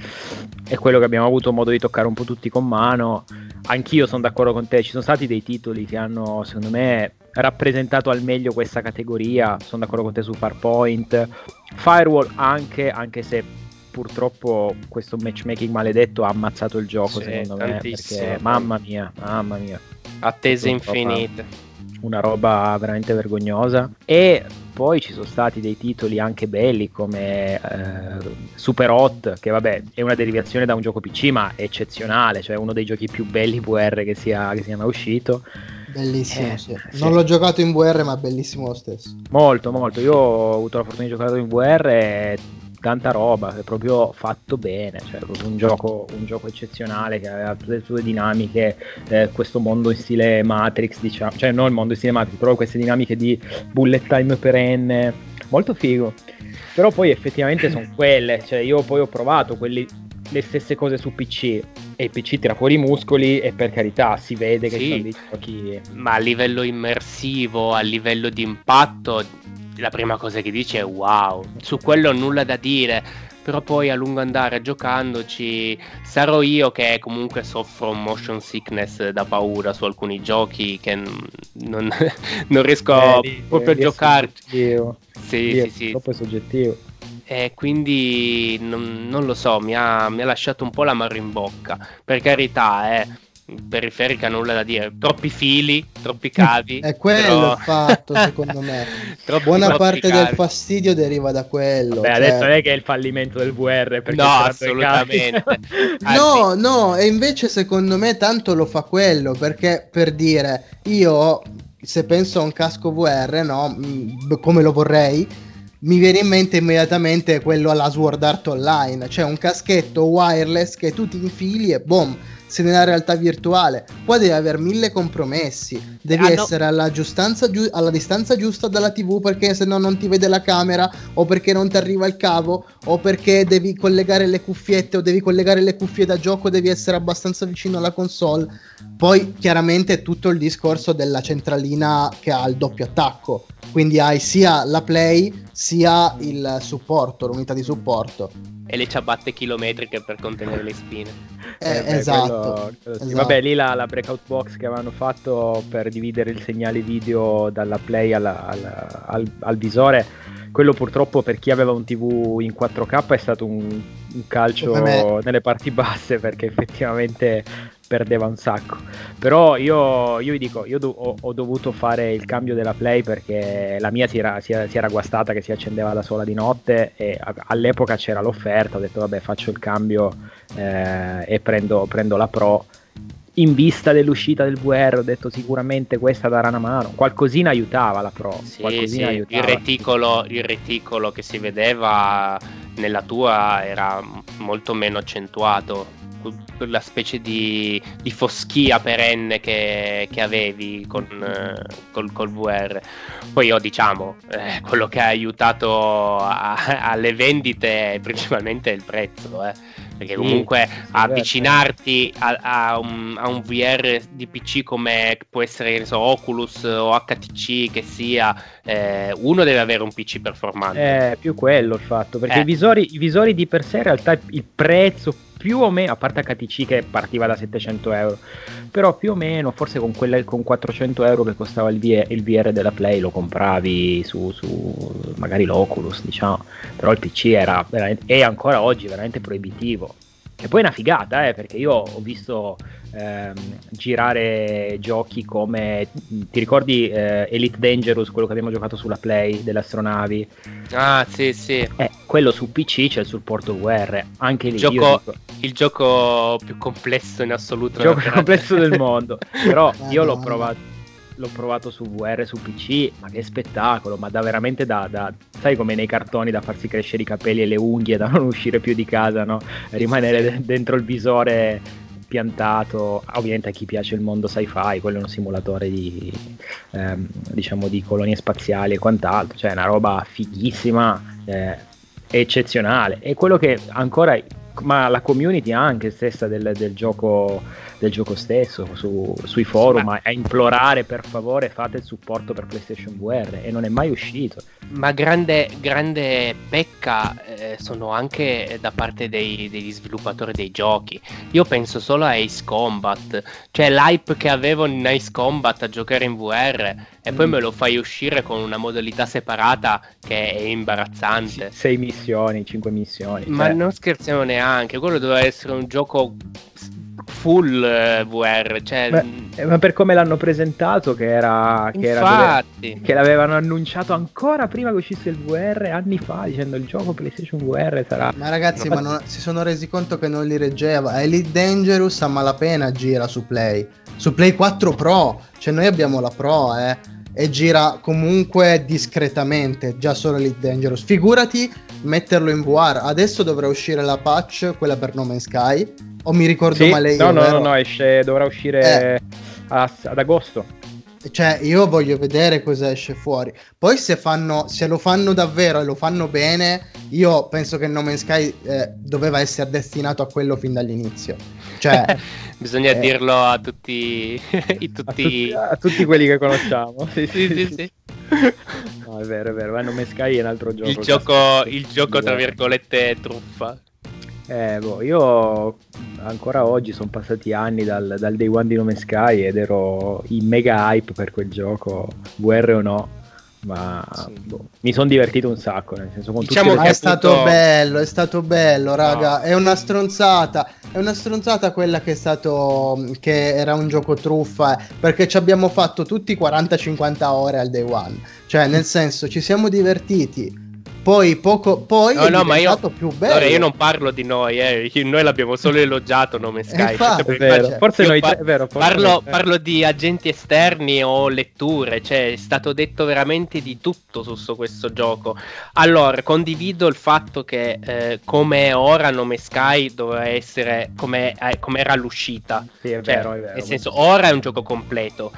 è quello che abbiamo avuto modo di toccare un po' tutti con mano. Anch'io sono d'accordo con te, ci sono stati dei titoli che hanno, secondo me, rappresentato al meglio questa categoria. Sono d'accordo con te su Farpoint, Firewall anche, anche se purtroppo questo matchmaking maledetto ha ammazzato il gioco, Sì, secondo me, perché mamma mia, mamma mia. Attese infinite. Una roba veramente vergognosa e poi ci sono stati dei titoli anche belli come eh, Super Hot che vabbè è una derivazione da un gioco PC ma eccezionale cioè uno dei giochi più belli VR che sia, che sia mai uscito Bellissimo, Eh, sì. sì. Non l'ho giocato in VR, ma bellissimo lo stesso. molto molto io ho avuto la fortuna di giocare in VR e tanta roba è proprio fatto bene cioè proprio un gioco, un gioco eccezionale che aveva tutte le sue dinamiche eh, questo mondo in stile Matrix diciamo cioè non il mondo in stile Matrix però queste dinamiche di bullet time perenne molto figo però poi effettivamente sono quelle cioè io poi ho provato quelli, le stesse cose su PC e il PC tira fuori i muscoli e per carità si vede che Sì. sono dei giochi Ma a livello immersivo, a livello di impatto, la prima cosa che dici è wow. Su quello nulla da dire. Però poi a lungo andare giocandoci sarò io che comunque soffro motion sickness da paura su alcuni giochi che non, non riesco Eh, proprio a lì è giocare. soggettivo. Sì, Lì è sì, sì. troppo soggettivo E quindi non, non lo so, mi ha, mi ha lasciato un po' l'amaro in bocca. Per carità, eh, periferica nulla da dire. Troppi fili, troppi cavi. È quello però- il fatto, secondo me. Troppi, Buona troppi parte cavi. del fastidio deriva da quello. Beh, cioè- adesso non è che è il fallimento del VR No, assolutamente. No, no, e invece secondo me tanto lo fa quello, perché per dire, io se penso a un casco VR, no, mh, come lo vorrei, mi viene in mente immediatamente quello alla Sword Art Online, cioè un caschetto wireless che tu ti infili e boom, sei nella realtà virtuale. Qua devi avere mille compromessi, devi Hanno- essere alla, giu- alla distanza giusta dalla TV perché se no non ti vede la camera o perché non ti arriva il cavo o perché devi collegare le cuffiette o devi collegare le cuffie da gioco, devi essere abbastanza vicino alla console. Poi chiaramente tutto il discorso della centralina che ha il doppio attacco, quindi hai sia la play sia il supporto, l'unità di supporto. E le ciabatte chilometriche per contenere le spine. Eh, Eh, beh, esatto. quello- quello sì. esatto. Vabbè, lì la, la breakout box che avevano fatto per dividere il segnale video dalla play alla- alla- al, al visore, quello purtroppo per chi aveva un TV in 4K è stato un, un calcio nelle parti basse perché effettivamente perdeva un sacco. Però io, io vi dico, io do- ho, ho dovuto fare il cambio della play perché la mia si era, si era- si era guastata che si accendeva da sola di notte e all'epoca c'era l'offerta, ho detto vabbè faccio il cambio eh, e prendo, prendo la Pro. In vista dell'uscita del VR ho detto sicuramente questa darà una mano, qualcosina aiutava la Pro, Sì, sì, il aiutava. reticolo, il reticolo che si vedeva nella tua era molto meno accentuato. Quella specie di, di foschia perenne che, che avevi con, eh, col, col VR. Poi io diciamo, eh, quello che ha aiutato a- alle vendite è principalmente il prezzo, eh. Perché comunque sì, avvicinarti a, a un, a un VR di PC come può essere so, Oculus o HTC che sia, eh, uno deve avere un PC performante. È più quello il fatto, perché Eh. i, visori, i visori di per sé in realtà il prezzo più o meno, a parte HTC che partiva da 700 euro, però più o meno, forse con, quella, con 400 euro che costava il, V- il VR della Play lo compravi su, su magari l'Oculus, diciamo, però il PC era è ancora oggi veramente proibitivo. Che poi è una figata, eh, perché io ho visto ehm, girare giochi come. Ti ricordi eh, Elite Dangerous, quello che abbiamo giocato sulla Play delle astronavi? Ah, sì, sì. Eh, quello su PC c'è il supporto VR. Anche lì. io Gioco- dico, Il gioco più complesso in assoluto. gioco nella- complesso del mondo. Però io l'ho provato. L'ho provato su VR, su PC, ma che spettacolo, ma da veramente da, da- sai come nei cartoni da farsi crescere i capelli e le unghie, da non uscire più di casa, no? Rimanere de- dentro il visore piantato. Ovviamente a chi piace il mondo sci-fi, quello è un simulatore di, ehm, diciamo, di colonie spaziali e quant'altro, cioè è una roba fighissima, eh, eccezionale. E quello che ancora ma la community anche stessa del, del gioco del gioco stesso su, sui forum ma, a implorare per favore fate il supporto per PlayStation VR e non è mai uscito. Ma grande, grande pecca eh, sono anche da parte dei, degli sviluppatori dei giochi. Io penso solo a Ace Combat, cioè l'hype che avevo in Ace Combat a giocare in VR e poi mm. me lo fai uscire con una modalità separata che è imbarazzante. Sei missioni, cinque missioni. Ma cioè... non scherziamo neanche, quello doveva essere un gioco full eh, VR. Cioè... Beh, eh, ma per come l'hanno presentato, che era, che, era dove, che l'avevano annunciato ancora prima che uscisse il VR anni fa, dicendo il gioco PlayStation VR sarà. Ma ragazzi, no, ma non, si sono resi conto che non li reggeva. Elite Dangerous a malapena gira su Play. Su Play 4 Pro, cioè noi abbiamo la Pro, eh e gira comunque discretamente, già solo Elite Dangerous. Figurati metterlo in VR. Adesso dovrà uscire la patch, quella per No Man's Sky. O mi ricordo sì, male io? No, no, no, no, esce, dovrà uscire eh. a, ad agosto. Cioè, io voglio vedere cosa esce fuori. Poi, se, fanno, se lo fanno davvero e lo fanno bene, io penso che No Man's Sky eh, doveva essere destinato a quello fin dall'inizio. Cioè, Bisogna eh, dirlo a tutti, tutti... A, tutti, a, tutti, quelli che conosciamo. sì, sì, sì. sì, sì. No, è vero, è vero. Ma No Man's Sky è un altro gioco. Il gioco, il gioco tra virgolette, truffa. Eh, boh, io ancora oggi sono passati anni dal, dal, day one di Nome Sky ed ero in mega hype per quel gioco, VR o no. Ma sì. boh, mi sono divertito un sacco. Nel senso, con diciamo che è stato bello, è stato bello, raga. No. È una stronzata. È una stronzata quella che è stato. che era un gioco truffa. Perché ci abbiamo fatto tutti 40-50 ore al day one. Cioè, nel senso, ci siamo divertiti poi poco poi no, no, ma io, più bello. Allora, io non parlo di noi, eh. noi l'abbiamo solo elogiato nome Sky. Infatti, cioè, è vero. Forse noi par- è vero, forse parlo, parlo, di agenti esterni o letture, cioè è stato detto veramente di tutto su, su questo gioco. Allora, condivido il fatto che eh, come è ora nome Sky doveva essere come, eh, era all'uscita. Sì, è cioè, vero, è vero. Nel senso, ora è un gioco completo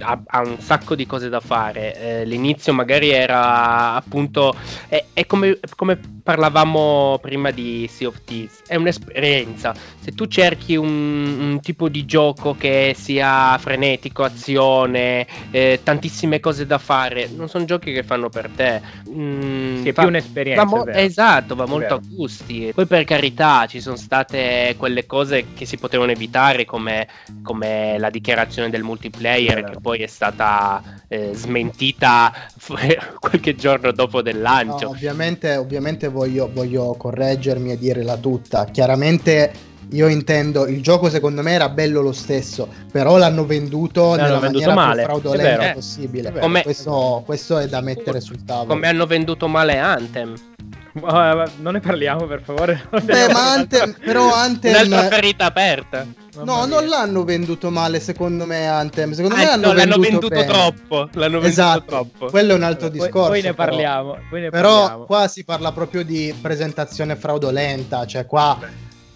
ha, ha, un sacco di cose da fare. Eh, l'inizio magari era appunto. È, è come, come, parlavamo prima di Sea of Thieves. È un'esperienza. Se tu cerchi un, un tipo di gioco che sia frenetico, azione, eh, tantissime cose da fare, non sono giochi che fanno per te. Mm, sì, è fa, più un'esperienza. Va mo- esatto, va molto a gusti. Poi per carità ci sono state quelle cose che si potevano evitare, come, come la dichiarazione del multiplayer. Che poi è stata eh, smentita qualche giorno dopo del lancio. No, ovviamente, ovviamente voglio, voglio correggermi e dirla tutta. Chiaramente io intendo, il gioco secondo me era bello lo stesso, però l'hanno venduto l'hanno nella venduto maniera male. più fraudolenta possibile. Come, questo, questo, è da mettere sul tavolo. Come hanno venduto male Anthem. Uh, non ne parliamo per favore. Beh, ma Anthem, però Anthem... Un'altra ferita aperta. No, non l'hanno venduto male secondo me Anthem. Secondo ah, me hanno no, venduto l'hanno venduto bene. troppo. L'hanno venduto esatto. troppo. Quello è un altro discorso. Poi, poi ne parliamo. Poi ne però parliamo. qua si parla proprio di presentazione fraudolenta. Cioè qua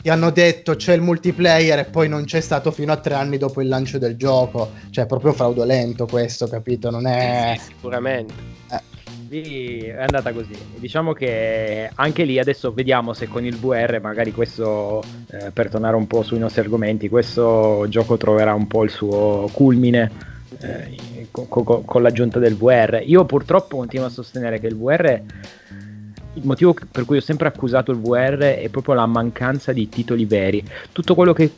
ti hanno detto c'è il multiplayer e poi non c'è stato fino a tre anni dopo il lancio del gioco. Cioè, è proprio fraudolento questo, capito? Non è... Sì, sicuramente. Eh lì è andata così. Diciamo che anche lì adesso vediamo se con il VR, magari questo, eh, per tornare un po' sui nostri argomenti, questo gioco troverà un po' il suo culmine eh, con, con, con l'aggiunta del VR. Io purtroppo continuo a sostenere che il VR il motivo per cui ho sempre accusato il VR è proprio la mancanza di titoli veri. Tutto quello che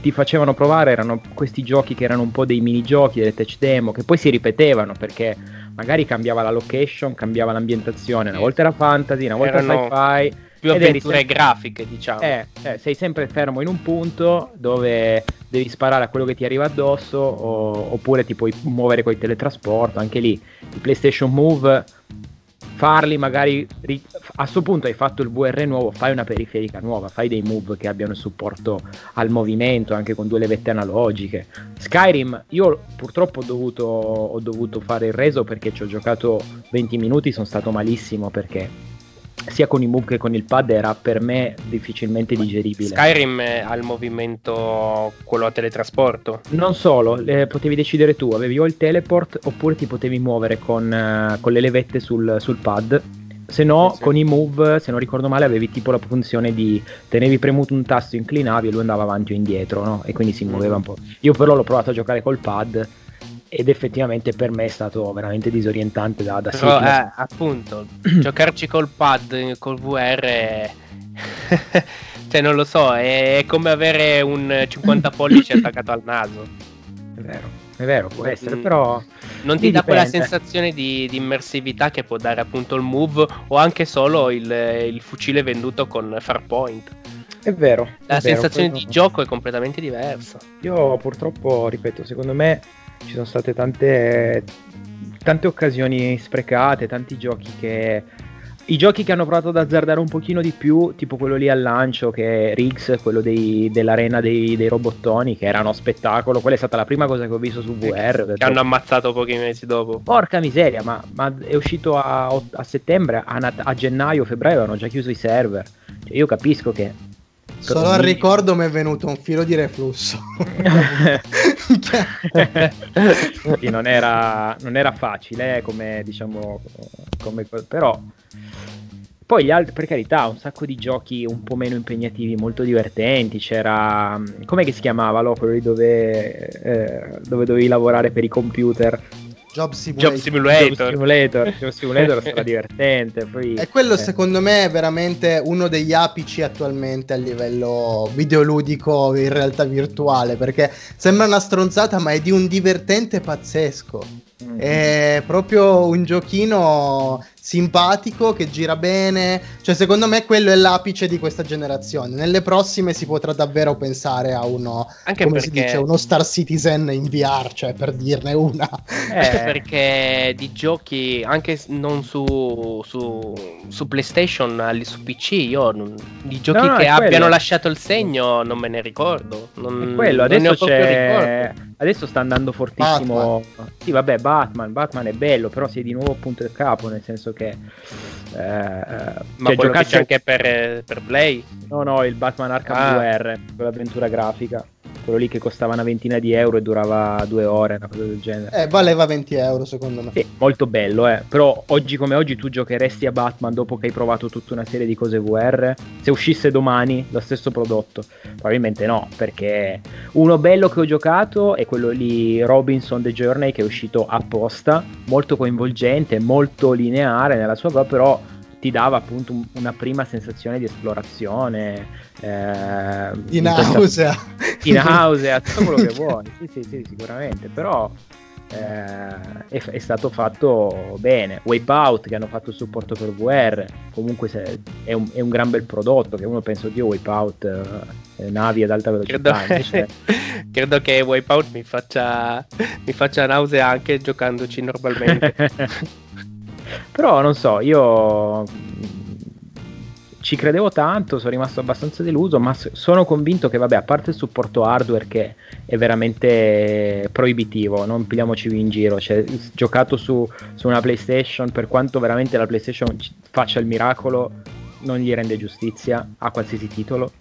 ti facevano provare erano questi giochi che erano un po' dei minigiochi, delle touch demo, che poi si ripetevano perché magari cambiava la location, cambiava l'ambientazione, una volta era fantasy, una volta Erano sci-fi. Più avventure sempre... grafiche, diciamo. Eh, eh, sei sempre fermo in un punto dove devi sparare a quello che ti arriva addosso o, oppure ti puoi muovere con il teletrasporto, anche lì il PlayStation Move farli magari a questo punto hai fatto il VR nuovo fai una periferica nuova fai dei move che abbiano supporto al movimento anche con due levette analogiche. Skyrim io purtroppo ho dovuto, ho dovuto fare il reso perché ci ho giocato 20 minuti sono stato malissimo perché sia con i move che con il pad era per me difficilmente digeribile. Skyrim ha il movimento quello a teletrasporto? Non solo, eh, potevi decidere tu, avevi o il teleport oppure ti potevi muovere con, uh, con le levette sul, sul pad Se no, sì, sì. con i move, se non ricordo male, avevi tipo la funzione di tenevi premuto un tasto, inclinavi e lui andava avanti o indietro, no? E quindi si muoveva un po'. Io però l'ho provato a giocare col pad ed effettivamente per me è stato veramente disorientante da, da Però, eh, appunto, giocarci col pad, col VR... cioè non lo so, è, è come avere un 50 pollici attaccato al naso. È vero. È vero, può essere, mm. però. Non ti dà quella sensazione di, di, immersività che può dare appunto il move o anche solo il, il fucile venduto con Farpoint. È vero. La è sensazione vero, di gioco è completamente diversa. Io purtroppo, ripeto, secondo me ci sono state tante, tante occasioni sprecate, tanti giochi che i giochi che hanno provato ad azzardare un pochino di più, tipo quello lì al lancio, che è Riggs, quello dei, dell'arena dei, dei, robottoni, che erano spettacolo. Quella è stata la prima cosa che ho visto su VR. Che hanno ammazzato pochi mesi dopo. Porca miseria, ma, ma è uscito a, a settembre, a, a, gennaio, febbraio avevano già chiuso i server. Cioè, io capisco che Solo al ricordo mi è venuto un filo di reflusso. sì, non, era, non era facile, eh, come diciamo, come, però poi gli altri, per carità, un sacco di giochi un po' meno impegnativi, molto divertenti. C'era. Com'è che si chiamava? No? Quello lì dove, eh, dove dovevi lavorare per i computer. Job Simulator. Job Simulator. Job Simulator, Job Simulator sarà divertente. Poi, e quello, eh. secondo me, è veramente uno degli apici attualmente a livello videoludico in realtà virtuale. Perché sembra una stronzata, ma è di un divertente pazzesco. Mm-hmm. È proprio un giochino simpatico, che gira bene. Cioè, secondo me quello è l'apice di questa generazione. Nelle prossime si potrà davvero pensare a uno, Anche come perché... si dice, uno Star Citizen in VR, cioè per dirne una. Eh, perché di giochi, anche non su, su, su PlayStation, su PC, io non, di giochi no, no, che abbiano quello. lasciato il segno non me ne ricordo. Non, è quello, adesso c'è... Adesso sta andando fortissimo. Batman. Sì, vabbè, Batman. Batman è bello, però sei di nuovo punto del capo, nel senso che. Eh, Ma cioè, giocarci anche per, per Play? No, no, il Batman Arkham ah. VR, quell'avventura grafica quello lì che costava una ventina di euro e durava due ore, una cosa del genere. Eh, valeva 20 euro secondo me. Sì, molto bello, eh. Però oggi come oggi tu giocheresti a Batman dopo che hai provato tutta una serie di cose VR? Se uscisse domani lo stesso prodotto? Probabilmente no, perché uno bello che ho giocato è quello lì Robinson The Journey che è uscito apposta, molto coinvolgente, molto lineare nella sua però ti dava appunto un, una prima sensazione di esplorazione. Eh, di nausea. Di nausea, tutto quello che vuoi. Sì, sì, sì, sicuramente. Però eh, è, è, stato fatto bene. Wipeout che hanno fatto il supporto per VR, comunque se, è, un, è, un, gran bel prodotto che uno pensa, oddio, Wipeout, eh, navi ad alta velocità. Credo, invece... credo che Wipeout mi faccia, mi faccia nausea anche giocandoci normalmente. Però non so, io ci credevo tanto, sono rimasto abbastanza deluso, ma sono convinto che, vabbè, a parte il supporto hardware che è veramente proibitivo, non pigliamoci in giro, cioè, giocato su, su, una PlayStation, per quanto veramente la PlayStation faccia il miracolo, non gli rende giustizia a qualsiasi titolo.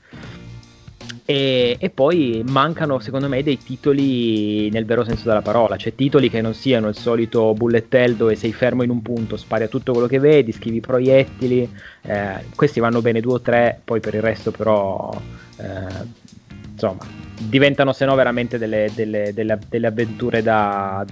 E, e, poi mancano secondo me dei titoli nel vero senso della parola, cioè titoli che non siano il solito bullet hell dove sei fermo in un punto, spari a tutto quello che vedi, schivi proiettili, eh, questi vanno bene due o tre, poi per il resto però eh, insomma diventano se no veramente delle, delle, delle, delle avventure da,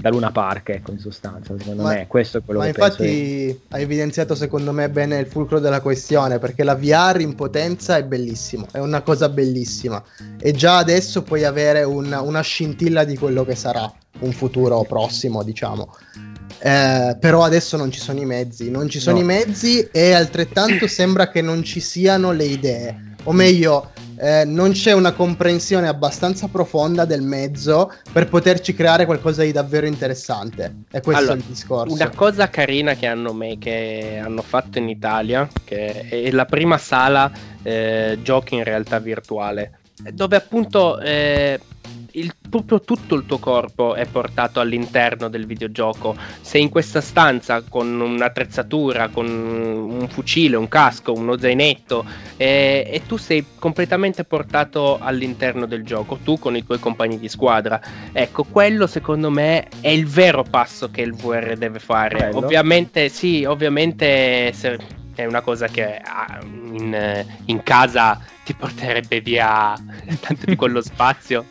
da Luna Park, ecco, in sostanza, secondo ma, me. Questo è quello ma che infatti hai evidenziato, secondo me, bene il fulcro della questione, perché la VR in potenza è bellissimo, è una cosa bellissima. E già adesso puoi avere un, una scintilla di quello che sarà un futuro prossimo, diciamo. Eh, però adesso non ci sono i mezzi, non ci sono no. i mezzi e altrettanto sembra che non ci siano le idee. O meglio, eh, non c'è una comprensione abbastanza profonda del mezzo per poterci creare qualcosa di davvero interessante. E questo allora, è il discorso. Una cosa carina che hanno, me, che hanno fatto in Italia, che è la prima sala eh, giochi in realtà virtuale. Dove appunto eh, il, proprio tutto il tuo corpo è portato all'interno del videogioco. Sei in questa stanza con un'attrezzatura, con un fucile, un casco, uno zainetto e, e, tu sei completamente portato all'interno del gioco, tu con i tuoi compagni di squadra. Ecco, quello secondo me è il vero passo che il VR deve fare. Bello. Ovviamente, sì, ovviamente se, è una cosa che ah, in, in casa ti porterebbe via tanto di quello spazio,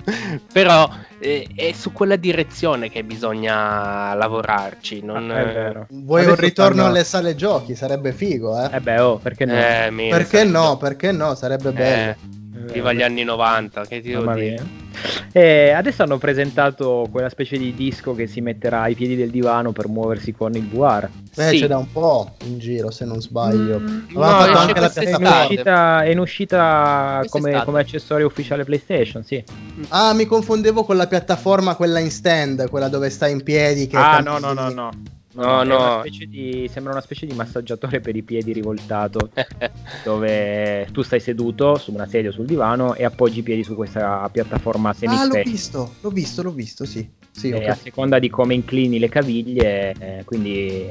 però eh, è su quella direzione che bisogna lavorarci. Non... Ah, Vuoi un ritorno stanno... alle sale giochi? Sarebbe figo, eh? Eh beh, oh, perché no? Eh, perché no? Perché no? Sarebbe bello. Eh. Viva gli anni 90, che ti devo dire? E adesso hanno presentato quella specie di disco che si metterà ai piedi del divano per muoversi con il VR. Beh, sì. c'è da un po' in giro, se non sbaglio. Mm, no, anche la è in uscita, è in uscita come, come, accessorio ufficiale PlayStation, sì. Ah, mi confondevo con la piattaforma quella in stand, quella dove stai in piedi. Che ah, no, no, no, no. No, no. Una di, sembra una specie di massaggiatore per i piedi rivoltato, dove tu stai seduto su una sedia o sul divano e appoggi i piedi su questa piattaforma semi Ah, l'ho visto, l'ho visto, l'ho visto, sì. sì okay. A seconda di come inclini le caviglie, eh, quindi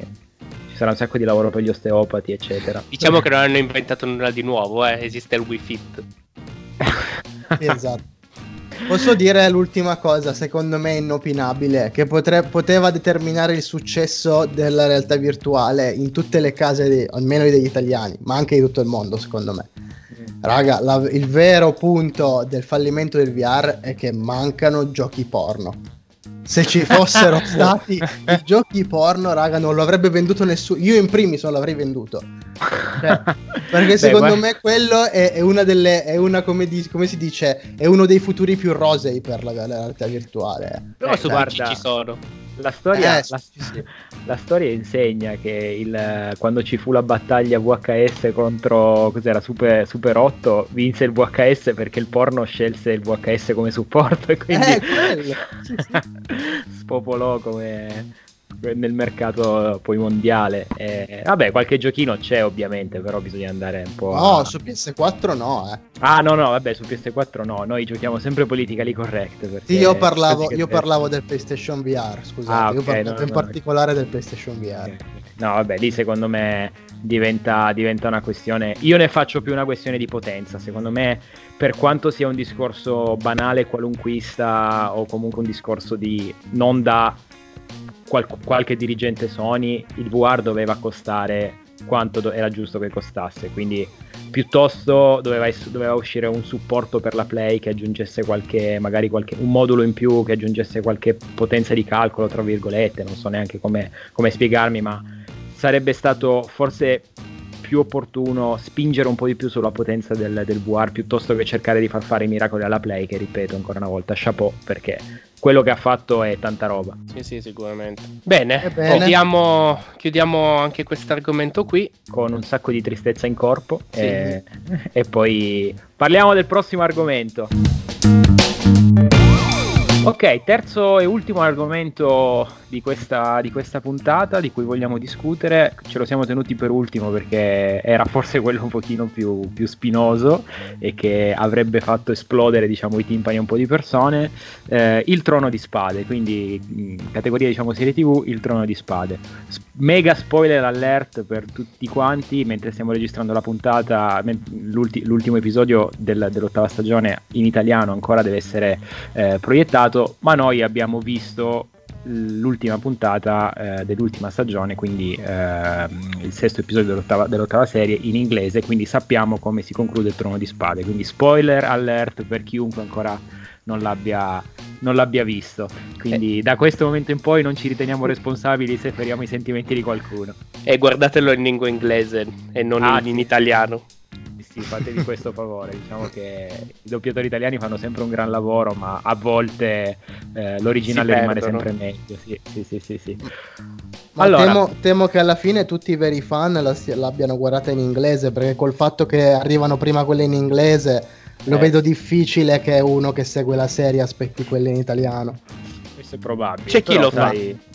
ci sarà un sacco di lavoro per gli osteopati, eccetera. Diciamo che non hanno inventato nulla di nuovo, eh. esiste il Wii Fit. esatto. Posso dire l'ultima cosa, secondo me inopinabile, che potre- poteva determinare il successo della realtà virtuale in tutte le case, di, almeno degli italiani, ma anche di tutto il mondo, secondo me. Mm. Raga, la, il vero punto del fallimento del VR è che mancano giochi porno se ci fossero stati i giochi porno, raga, non lo avrebbe venduto nessuno. Io in primis non l'avrei venduto. Cioè, perché Beh, secondo guarda. me quello è, è, una delle. È una, come, di, come, si dice, è uno dei futuri più rosei per la, la realtà virtuale. Però eh, guarda, ci sono. La storia, eh, la, sì. la storia, insegna che il, quando ci fu la battaglia VHS contro cos'era, Super, Super 8 vinse il VHS perché il porno scelse il VHS come supporto e quindi eh, sì, spopolò come, nel mercato poi mondiale. E, vabbè, qualche giochino c'è ovviamente, però bisogna andare un po'. No, a... su PS4 no, eh. Ah, no, no, vabbè, su PS4 no. Noi giochiamo sempre politically correct. Sì, io parlavo, io parlavo del PlayStation VR, scusate. Ah, okay, io parlavo no, in no, particolare no. del PlayStation VR. No, vabbè, lì secondo me diventa, diventa una questione. Io ne faccio più una questione di potenza. Secondo me, per quanto sia un discorso banale, qualunquista, o comunque un discorso di non da qual- qualche dirigente Sony, il VR doveva costare quanto do- era giusto che costasse. Quindi piuttosto doveva, es- doveva, uscire un supporto per la Play che aggiungesse qualche, magari qualche, un modulo in più che aggiungesse qualche potenza di calcolo, tra virgolette, non so neanche come, come spiegarmi, ma sarebbe stato forse più opportuno spingere un po' di più sulla potenza del, del VR piuttosto che cercare di far fare i miracoli alla Play, che ripeto ancora una volta, chapeau, perché quello che ha fatto è tanta roba. Sì, sì, sicuramente. Bene, bene. Chiudiamo, chiudiamo, anche questo argomento qui. Con un sacco di tristezza in corpo. Sì. E, e poi parliamo del prossimo argomento. Ok, terzo e ultimo argomento di questa, di questa, puntata di cui vogliamo discutere. Ce lo siamo tenuti per ultimo perché era forse quello un pochino più, più spinoso e che avrebbe fatto esplodere diciamo, i timpani a un po' di persone. Eh, il trono di spade, quindi in categoria diciamo serie tv, il trono di spade. Mega spoiler alert per tutti quanti mentre stiamo registrando la puntata. L'ulti- l'ultimo episodio del, dell'ottava stagione in italiano ancora deve essere eh, proiettato passato, ma noi abbiamo visto l'ultima puntata eh, dell'ultima stagione, quindi eh, il sesto episodio dell'ottava, dell'ottava, serie in inglese, quindi sappiamo come si conclude il Trono di Spade. Quindi spoiler alert per chiunque ancora non l'abbia, non l'abbia visto. Quindi eh. da questo momento in poi non ci riteniamo responsabili se feriamo i sentimenti di qualcuno. E guardatelo in lingua inglese e non ah, in, in italiano sì, fatevi questo favore. Diciamo che i doppiatori italiani fanno sempre un gran lavoro, ma a volte eh, l'originale rimane sempre meglio. Sì, sì, sì, sì. sì. Ma allora... temo, temo, che alla fine tutti i veri fan la, l'abbiano guardata in inglese, perché col fatto che arrivano prima quelle in inglese, lo eh. vedo difficile che uno che segue la serie aspetti quelle in italiano. Questo è probabile. C'è chi Però, lo fa.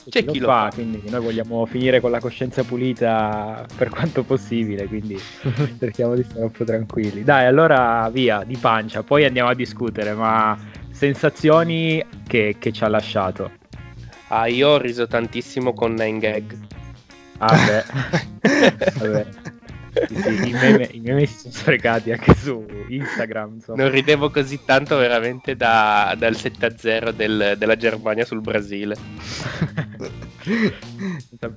C'è chi lo fa. Quindi noi vogliamo finire con la coscienza pulita per quanto possibile, quindi cerchiamo di stare un po' tranquilli. Dai, allora via, di pancia, poi andiamo a discutere, ma sensazioni che, che ci ha lasciato. Ah, io ho riso tantissimo con Nine Gag. Ah, beh. Vabbè. Sì, sì, i, meme, i meme si sono sprecati anche su Instagram. Insomma. Non ridevo così tanto veramente da- dal 7-0 del- della Germania sul Brasile.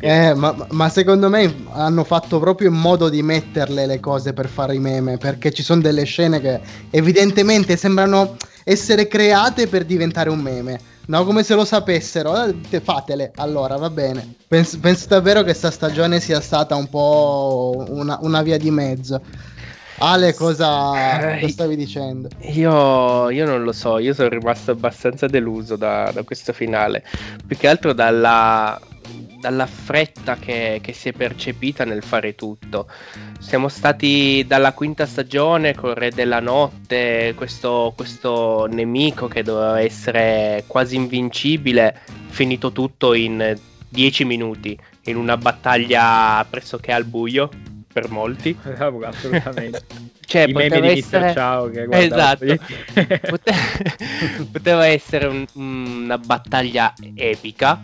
Eh, ma, ma secondo me hanno fatto proprio in modo di metterle le cose per fare i meme, perché ci sono delle scene che evidentemente sembrano essere create per diventare un meme. No, come se lo sapessero, eh, te- fatele. Allora, va bene. Penso, penso davvero che questa stagione sia stata un po' una, una via di mezzo. Ale, cosa, cosa stavi dicendo? Io, io non lo so, io sono rimasto abbastanza deluso da, da questo finale. Più che altro dalla, dalla fretta che, che si è percepita nel fare tutto. Siamo stati dalla quinta stagione con Re della Notte, questo, questo nemico che doveva essere quasi invincibile, finito tutto in 10 minuti, in una battaglia pressoché al buio per molti. Assolutamente. Cioè, I meme poteva di essere... Mr. Ciao che Esatto. poteva essere un- una battaglia epica,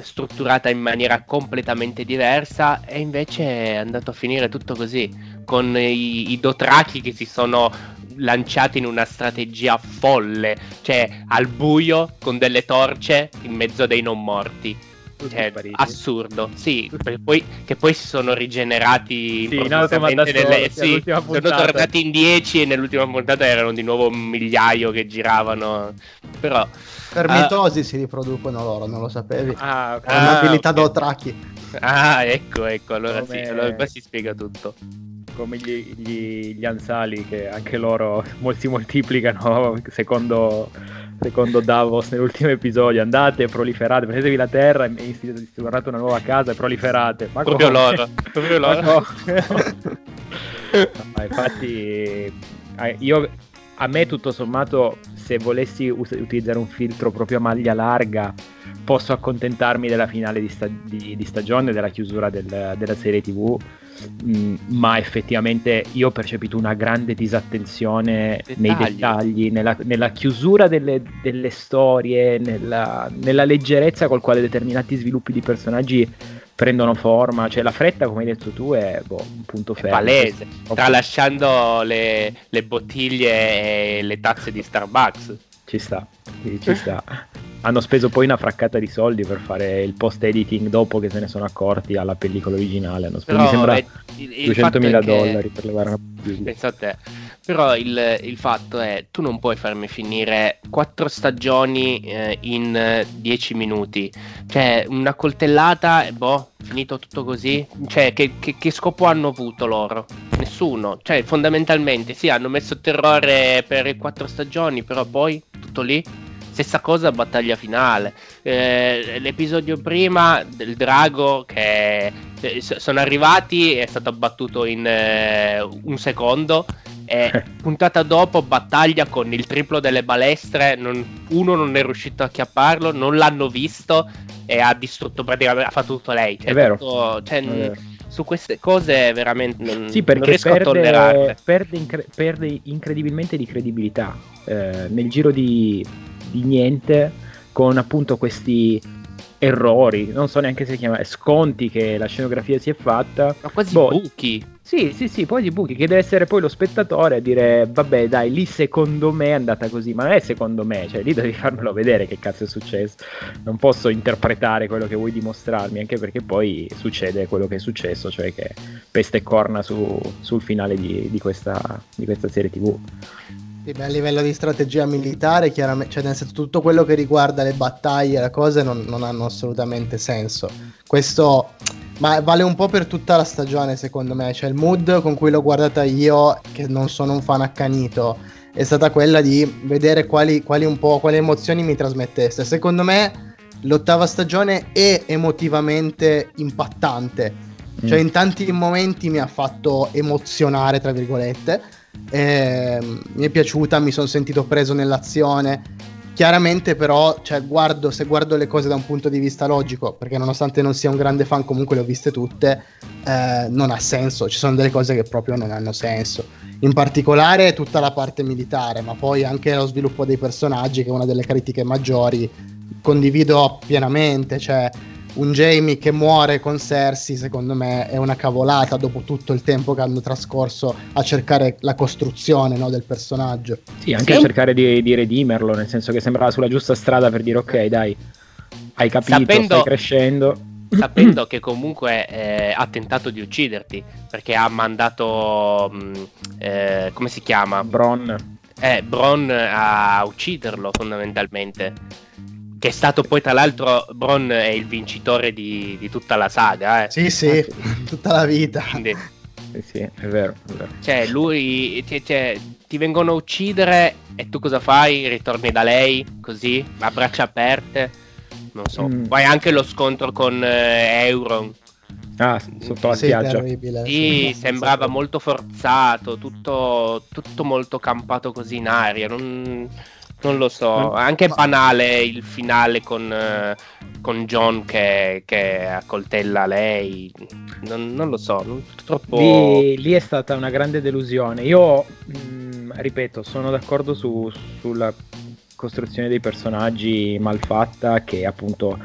strutturata in maniera completamente diversa, e invece è andato a finire tutto così, con i, i Dotraki che si sono lanciati in una strategia folle, cioè al buio con delle torce in mezzo dei non morti. Cioè, assurdo, sì, poi, che poi si sono rigenerati Sì, in automa da improvvisamente nelle- sì, sono puntata. tornati in 10 e nell'ultima puntata erano di nuovo un migliaio che giravano. Però Per Ah. mitosi si riproducono loro, non lo sapevi? Ah, ok. Con abilità ok. Dotraki. ah, ecco, ecco, allora Come- sì, allora si spiega tutto. come gli, gli- gli ansali che anche loro si moltiplicano secondo, secondo Davos nell'ultimo episodio andate proliferate prendetevi la terra e istituite una nuova casa e proliferate ma Proprio come? loro, proprio loro. no. No, infatti eh, io a me tutto sommato se volessi us- utilizzare un filtro proprio a maglia larga posso accontentarmi della finale di, sta- di- di stagione della chiusura del- della serie tv Mm, ma effettivamente io ho percepito una grande disattenzione nei Dettagli. dettagli, nella, nella chiusura delle, delle storie, nella, nella leggerezza col quale determinati sviluppi di personaggi prendono forma. Cioè, la fretta, come hai detto tu, è boh, un punto È fermo. palese, Proprio- tralasciando le, le bottiglie e le tazze di Starbucks. Ci sta, sì, ci sta. Hanno speso poi una fraccata di soldi per fare il post editing dopo che se ne sono accorti alla pellicola originale. Hanno speso, Però mi sembra, eh, il, il fatto 200.000 è che- dollari per levare una. Pensa a te. Però il, il fatto è, tu non puoi farmi finire quattro stagioni eh, in 10 minuti. Cioè, una coltellata e boh, finito tutto così. Cioè, che, che- che scopo hanno avuto loro? Nessuno. Cioè, fondamentalmente, sì, hanno messo terrore per quattro stagioni, però poi tutto lì. Stessa cosa, battaglia finale. Eh, l'episodio prima del drago che eh, sono arrivati, è stato abbattuto in eh, un secondo. E puntata dopo, battaglia con il triplo delle balestre. non- uno non è riuscito a acchiapparlo, non l'hanno visto e ha distrutto praticamente. Ha fatto tutto lei. Cioè, È vero. tutto- cioè, È vero. su queste cose veramente non, Sì, non riesco a perde, tollerarle. perde, incre- perde incredibilmente di credibilità eh, nel giro di, di niente con appunto questi errori, non so neanche se chiamare, sconti che la scenografia si è fatta. Ma quasi Boh, buchi. Sì, sì, sì, poi di buchi, che deve essere poi lo spettatore a dire, vabbè dai, lì secondo me è andata così, ma non è secondo me, cioè lì devi farmelo vedere che cazzo è successo, non posso interpretare quello che vuoi dimostrarmi, anche perché poi succede quello che è successo, cioè che peste e corna su- sul finale di, di questa, di questa serie tv. Sì, beh, a livello di strategia militare, chiaramente, cioè nel senso, tutto quello che riguarda le battaglie, le cose non, non hanno assolutamente senso. Questo, ma vale un po' per tutta la stagione, secondo me. Cioè, il mood con cui l'ho guardata io, che non sono un fan accanito, è stata quella di vedere quali, quali un po', quali emozioni mi trasmettesse. Secondo me, l'ottava stagione è emotivamente impattante. Cioè, Mm. in tanti momenti mi ha fatto emozionare, tra virgolette. Ehm, mi è piaciuta, mi sono sentito preso nell'azione. Chiaramente però, cioè, guardo, se guardo le cose da un punto di vista logico, perché nonostante non sia un grande fan, comunque le ho viste tutte, eh, non ha senso, ci sono delle cose che proprio non hanno senso. In particolare tutta la parte militare, ma poi anche lo sviluppo dei personaggi, che è una delle critiche maggiori, condivido pienamente, cioè un Jamie che muore con Cersei secondo me è una cavolata dopo tutto il tempo che hanno trascorso a cercare la costruzione no, del personaggio. Sì, anche sì. a cercare di, di, redimerlo, nel senso che sembrava sulla giusta strada per dire ok dai, hai capito, sapendo, stai crescendo. Sapendo che comunque eh, ha tentato di ucciderti, perché ha mandato, mh, mm, eh, come si chiama? Bron. Eh, Bron a ucciderlo fondamentalmente che è stato poi tra l'altro Bron è il vincitore di, di tutta la saga. Eh. Sì, sì, tutta la vita. Quindi, sì, sì, è vero, è vero. Cioè, lui cioè, ti vengono a uccidere e tu cosa fai? Ritorni da lei così, a braccia aperte. Non so. Mm. Poi anche lo scontro con eh, Euron. Ah, sotto la spiaggia. Sì, sì, sembrava molto forzato, tutto, tutto molto campato così in aria. Non non lo so, anche banale il finale con, uh, con John che, che, accoltella lei. Non, non lo so, non, troppo... Lì, lì, è stata una grande delusione. Io, mh, mm, ripeto, sono d'accordo su, sulla costruzione dei personaggi malfatta che appunto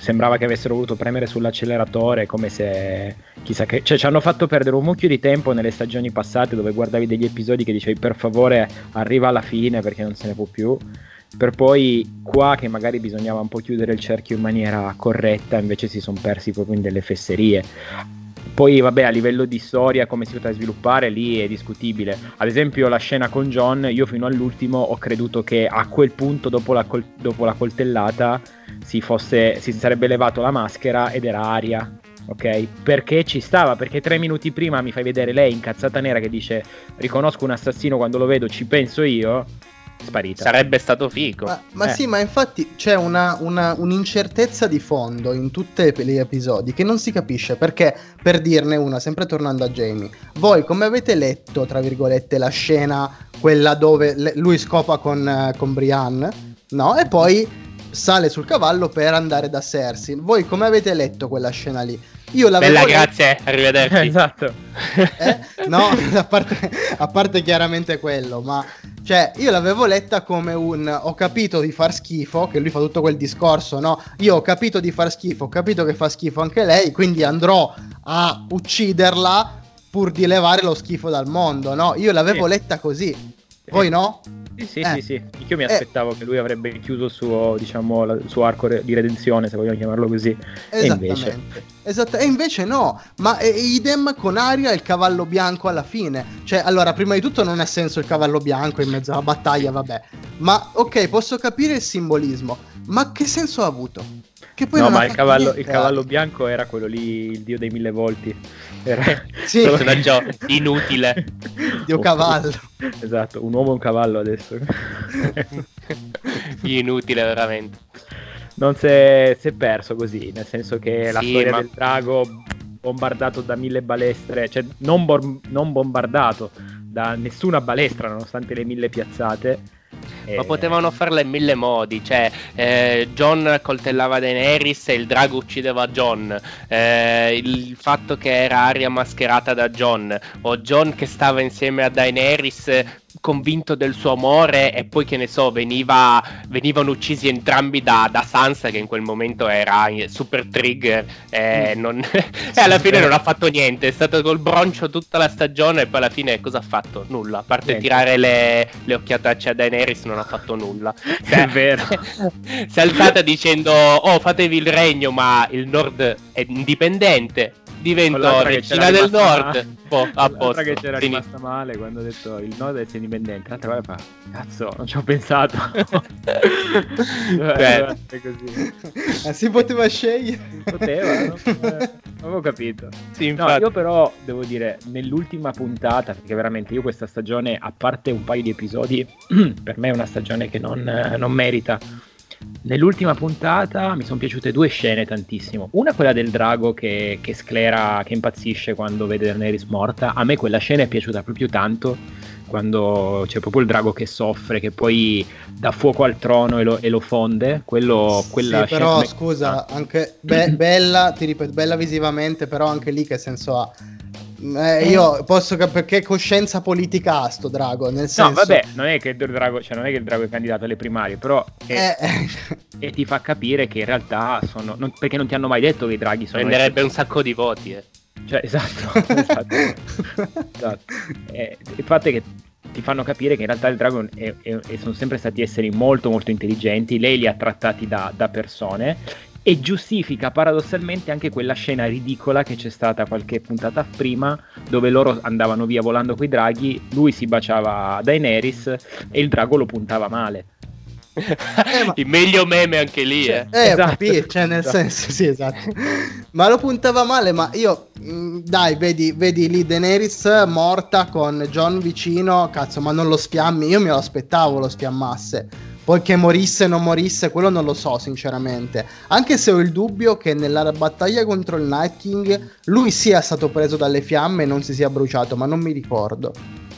sembrava che avessero voluto premere sull'acceleratore come se chissà che cioè ci hanno fatto perdere un mucchio di tempo nelle stagioni passate dove guardavi degli episodi che dicevi per favore arriva alla fine perché non se ne può più. Per poi qua che magari bisognava un po' chiudere il cerchio in maniera corretta invece si sono persi proprio in delle fesserie poi, vabbè, a livello di storia, come si potrà sviluppare, lì è discutibile. Ad esempio, la scena con John, io fino all'ultimo ho creduto che a quel punto, dopo la, col- dopo la coltellata, si, fosse, si sarebbe levato la maschera ed era Aria. Ok? Perché ci stava? Perché tre minuti prima mi fai vedere lei incazzata nera che dice riconosco un assassino quando lo vedo, ci penso io sparita. Sarebbe stato figo. Ma, ma eh. sì, ma infatti c'è una, una, un'incertezza di fondo in tutti gli episodi che non si capisce perché, per dirne una, sempre tornando a Jamie, voi come avete letto, tra virgolette, la scena, quella dove le, lui scopa con, con Brian, no? E poi sale sul cavallo per andare da Cersei. Voi come avete letto quella scena lì? Io l'avevo Bella, letto... grazie, arrivederci. esatto. Eh? No, a parte, a parte, chiaramente quello, ma cioè, io l'avevo letta come un ho capito di far schifo, che lui fa tutto quel discorso, no? Io ho capito di far schifo, ho capito che fa schifo anche lei, quindi andrò a ucciderla pur di levare lo schifo dal mondo, no? Io l'avevo sì. letta così. Voi no? Sì, sì, eh. sì, sì. Io mi eh. aspettavo eh. che lui avrebbe chiuso il suo, diciamo, il suo arco di redenzione, se vogliamo chiamarlo così. E invece... Esatto. E invece no, ma è, idem con Aria e il cavallo bianco alla fine. Cioè, allora, prima di tutto non ha senso il cavallo bianco in mezzo alla battaglia, vabbè. Ma ok, posso capire il simbolismo, ma che senso ha avuto? Che poi no, ma il cavallo, il cavallo, bianco era quello lì, il dio dei mille volti. Era sì. personaggio inutile. Dio cavallo. Esatto, un uomo e un cavallo adesso. inutile veramente. Non si è, si è perso così, nel senso che sì, la storia ma... del drago bombardato da mille balestre, cioè non, bom- non bombardato da nessuna balestra nonostante le mille piazzate ma potevano farla in mille modi, cioè eh, John coltellava Daenerys e il drago uccideva John, eh, il fatto che era Arya mascherata da John, o John che stava insieme a Daenerys convinto del suo amore e poi che ne so veniva, venivano uccisi entrambi da, da, Sansa che in quel momento era super trigger e, mm. non, e alla fine non ha fatto niente è stato col broncio tutta la stagione e poi alla fine cosa ha fatto? nulla a parte niente. tirare le, le occhiatacce a Daenerys non ha fatto nulla è vero si è alzata dicendo oh fatevi il regno ma il nord è indipendente divento regina del nord. Boh, a posto. che c'era Finito. rimasta male quando ho detto il nord è indipendente. L'altra volta fa, cazzo, non ci ho pensato. Beh, così. Ah, si poteva scegliere. Poteva, no? non avevo capito. Sì, no, io però devo dire, nell'ultima puntata, perché veramente io questa stagione, a parte un paio di episodi, per me è una stagione che non, non merita Nell'ultima puntata mi sono piaciute due scene tantissimo. Una quella del drago che, che sclera, che impazzisce quando vede Daenerys morta. A me quella scena è piaciuta proprio tanto. quando c'è proprio il drago che soffre, che poi dà fuoco al trono e lo, e lo fonde. Quello, quella sì, però scusa, anche be- bella, ti ripeto, bella visivamente, però anche lì che senso ha? Eh, io posso cap- perché coscienza politica ha sto drago, nel senso No, vabbè, non è che il drago, cioè non è che il drago è candidato alle primarie, però è- Eh, e ti fa capire che in realtà sono non- perché non ti hanno mai detto che i draghi sono Prenderebbe un sacco di voti. eh. Cioè, esatto, esatto. esatto. Eh, il fatto è che ti fanno capire che in realtà il drago è- è- è- sono sempre stati esseri molto molto intelligenti, lei li ha trattati da, da persone e giustifica paradossalmente anche quella scena ridicola che c'è stata qualche puntata prima dove loro andavano via volando coi draghi, lui si baciava Daenerys e il drago lo puntava male. ma- Il meglio meme anche lì, Cioè, eh. Eh, Esatto. capito, cioè nel Esatto. senso, sì, esatto. Ma lo puntava male, ma io, mh, dai, vedi, vedi lì Daenerys morta con John vicino, cazzo, ma non lo sfiammi, io me lo aspettavo lo sfiammasse. Poi che morisse o non morisse, quello non lo so, sinceramente. Anche se ho il dubbio che nella battaglia contro il Night King lui sia stato preso dalle fiamme e non si sia bruciato, ma non mi ricordo.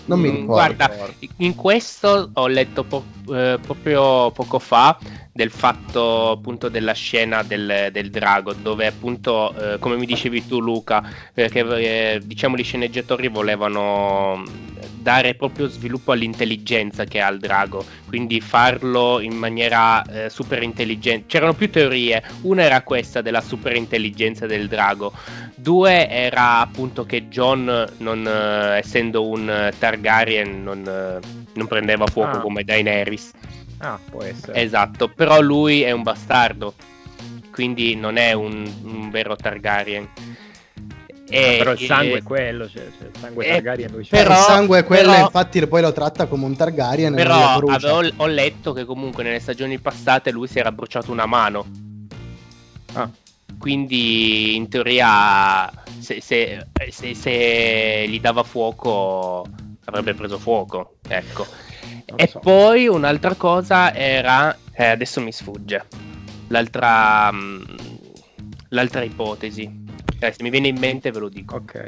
Non mi Mm, ricordo. Guarda, in questo ho letto po- eh, proprio poco fa del fatto appunto della scena del, del drago, dove appunto, eh, come mi dicevi tu Luca, perché eh, diciamo gli sceneggiatori volevano dare proprio sviluppo all'intelligenza che ha il drago, quindi farlo in maniera eh, super intelligente. C'erano più teorie, una era questa della super intelligenza del drago, due era appunto che John, non, eh, essendo un eh, Targaryen, non, eh, non prendeva fuoco Ah. come Daenerys. Ah, può essere. Esatto, però lui è un bastardo, quindi non è un, un vero Targaryen. E- però il sangue e- è quello, cioè, cioè, il sangue Eh, Targaryen lui Eh, però- il sangue è quello, però- infatti poi lo tratta come un Targaryen e Però avevo- ho letto che comunque nelle stagioni passate lui si era bruciato una mano. Ah. Quindi in teoria se, se- se- se gli dava fuoco avrebbe preso fuoco. Ecco. E so. poi un'altra cosa era... eh, adesso mi sfugge. L'altra... mm, l'altra ipotesi. Eh, se mi viene in mente ve lo dico. Ok.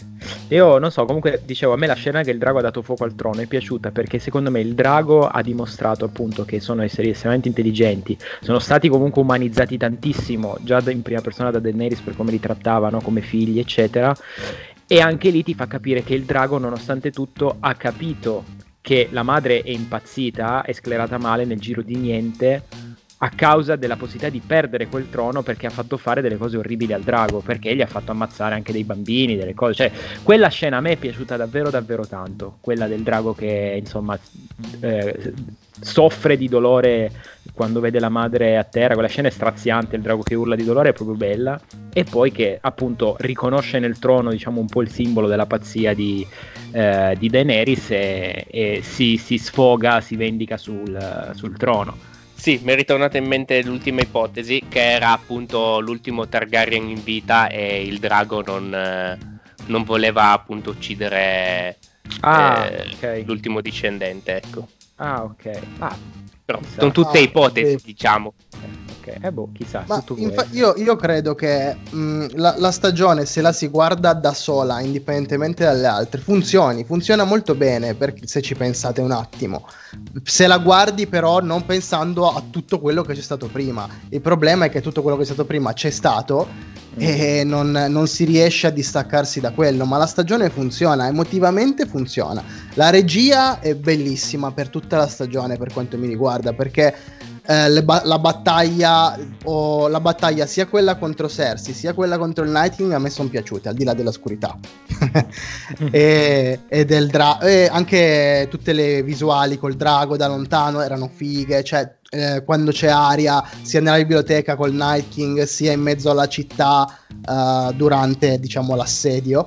Io non so, comunque dicevo, a me la scena che il drago ha dato fuoco al trono è piaciuta perché secondo me il drago ha dimostrato appunto che sono esseri estremamente intelligenti, sono stati comunque umanizzati tantissimo già in prima persona da Daenerys per come li trattavano come figli, eccetera. E anche lì ti fa capire che il drago, nonostante tutto, ha capito che la madre è impazzita, è sclerata male nel giro di niente a causa della possibilità di perdere quel trono perché ha fatto fare delle cose orribili al drago, perché gli ha fatto ammazzare anche dei bambini, delle cose. Cioè, quella scena a me è piaciuta davvero davvero tanto, quella del drago che insomma eh, soffre di dolore quando vede la madre a terra, quella scena è straziante, il drago che urla di dolore è proprio bella. E poi che appunto riconosce nel trono diciamo un po' il simbolo della pazzia di, eh, di Daenerys e, e si, si sfoga, si vendica sul, sul trono. Sì, mi è ritornata in mente l'ultima ipotesi, che era appunto l'ultimo Targaryen in vita e il drago non, eh, non voleva appunto uccidere Ah, eh, ok. l'ultimo discendente, ecco. Ah, ok. Ah, Però sono tutte Ah, ipotesi, sì. diciamo. eh, ok. Eh boh, chissà. Ma infa- io, io credo che mh, la, la stagione, se la si guarda da sola, indipendentemente dalle altre, funzioni, funziona molto bene per- se ci pensate un attimo. Se la guardi però non pensando a tutto quello che c'è stato prima. Il problema è che tutto quello che è stato prima c'è stato e non, non si riesce a distaccarsi da quello, ma la stagione funziona, emotivamente funziona. La regia è bellissima per tutta la stagione per quanto mi riguarda, perché eh, ba- la battaglia o la battaglia sia quella contro Cersei sia quella contro il Night King a me sono piaciute al di là dell'oscurità. E, e del dra- e anche tutte le visuali col drago da lontano erano fighe cioè eh, quando c'è aria sia nella biblioteca col Night King sia in mezzo alla città eh, durante diciamo l'assedio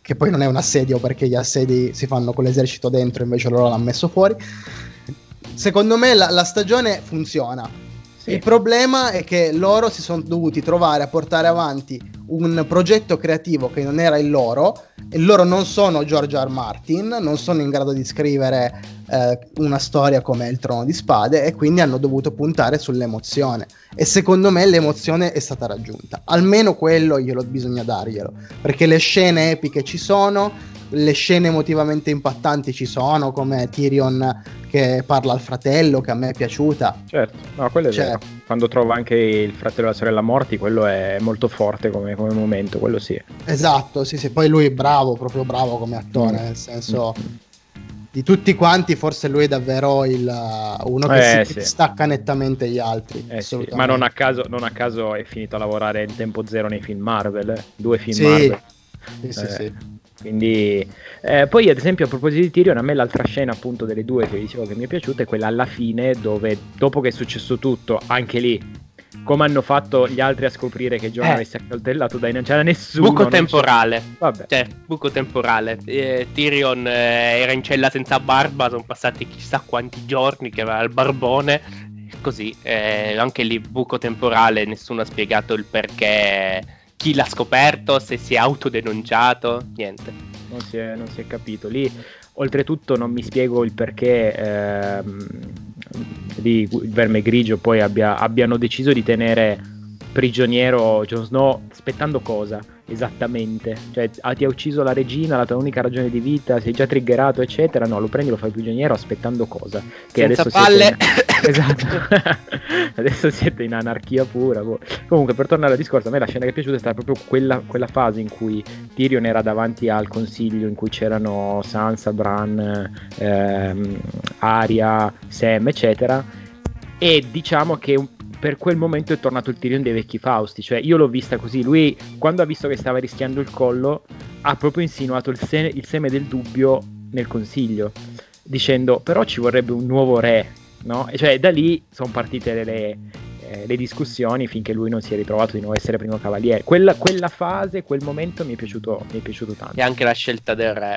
che poi non è un assedio perché gli assedi si fanno con l'esercito dentro invece loro l'hanno messo fuori secondo me la, la stagione funziona. Sì. Il problema è che loro si sono dovuti trovare a portare avanti un progetto creativo che non era il loro, e loro non sono George R. R. Martin, non sono in grado di scrivere eh, una storia come Il Trono di Spade e quindi hanno dovuto puntare sull'emozione. E secondo me l'emozione è stata raggiunta, almeno quello glielo bisogna darglielo, perché le scene epiche ci sono, le scene emotivamente impattanti ci sono, come Tyrion che parla al fratello, che a me è piaciuta. Certo, no, quello è cioè, vero. Quando trova anche il fratello e la sorella morti, quello è molto forte come, come, momento, quello sì. Esatto, sì, sì, poi lui è bravo, proprio bravo come attore, mm. nel senso... Mm di tutti quanti, forse lui è davvero il, uno che eh, si sì. stacca nettamente gli altri. Eh, sì. Ma non a, caso, non a, caso, è finito a lavorare in tempo zero nei film Marvel, eh? due film sì. Marvel. Sì, sì, sì. Quindi, eh, poi ad esempio a proposito di Tyrion, a me l'altra scena appunto delle due che vi dicevo che mi è piaciuta è quella alla fine dove dopo che è successo tutto, anche lì come hanno fatto gli altri a scoprire che John eh. avesse accoltellato dai non c'era nessuno buco temporale Vabbè. Cioè, buco temporale eh, Tyrion eh, era in cella senza barba sono passati chissà quanti giorni che aveva il barbone così eh, anche lì buco temporale nessuno ha spiegato il perché chi l'ha scoperto se si è autodenunciato niente. Non si è, non si è capito. Lì oltretutto non mi spiego il perché ehm, il verme grigio poi abbia, abbiano deciso di tenere prigioniero Jon Snow aspettando cosa esattamente? Cioè ah, ti ha ucciso la regina la tua unica ragione di vita sei già triggerato eccetera. No lo prendi lo fai prigioniero aspettando cosa? Che Senza adesso palle. siete... esatto. Adesso siete in anarchia pura boh. comunque per tornare al discorso a me la scena che è piaciuta è stata proprio quella, quella fase in cui Tyrion era davanti al consiglio in cui c'erano Sansa, Bran ehm, Arya, Sam eccetera. E diciamo che per quel momento è tornato il Tyrion dei vecchi Fausti, cioè io l'ho vista così, lui quando ha visto che stava rischiando il collo ha proprio insinuato il, se- il seme del dubbio nel consiglio, dicendo però ci vorrebbe un nuovo re, no? E cioè da lì sono partite le, eh, le discussioni finché lui non si è ritrovato di nuovo essere primo cavaliere. Quella, quella fase, quel momento mi è, piaciuto, mi è piaciuto tanto. E anche la scelta del re,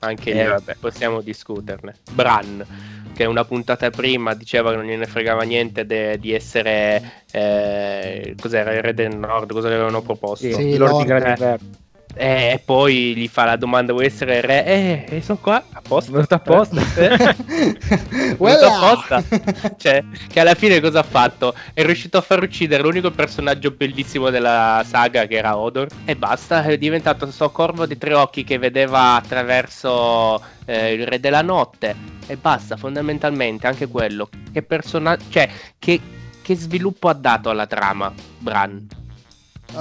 anche eh, lì vabbè. possiamo discuterne. Bran che una puntata prima diceva che non gliene fregava niente de- di essere eh, cos'era il Re del Nord, cosa avevano proposto? Sì, Lord Gran eh, e poi gli fa la domanda: vuoi essere re? Eh, eh sono qua, a posto. Venuto apposta. Venuto apposta. cioè, che alla fine cosa ha fatto? È riuscito a far uccidere l'unico personaggio bellissimo della saga, che era Odor. E basta, è diventato questo corvo di tre occhi che vedeva attraverso eh, il re della notte. E basta, fondamentalmente, anche quello. Che personaggio. Cioè, che, che sviluppo ha dato alla trama, Bran?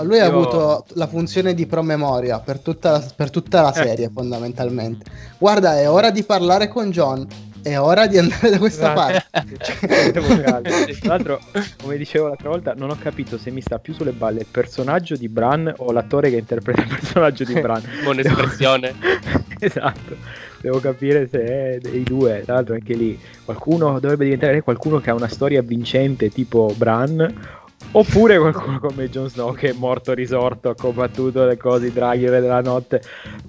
Lui Io... ha avuto la funzione di promemoria per tutta la, per tutta la eh. serie, eh. fondamentalmente. Guarda, è ora di parlare con John. È ora di andare da questa esatto. parte. Tra l'altro, come dicevo l'altra volta, non ho capito se mi sta più sulle balle il personaggio di Bran o l'attore che interpreta il personaggio di Bran. Buona espressione. esatto. Devo capire se è dei due. Tra l'altro, anche lì qualcuno dovrebbe diventare qualcuno che ha una storia vincente tipo Bran Oppure qualcuno come Jon Snow che è morto risorto, ha combattuto le cose, i draghi della notte.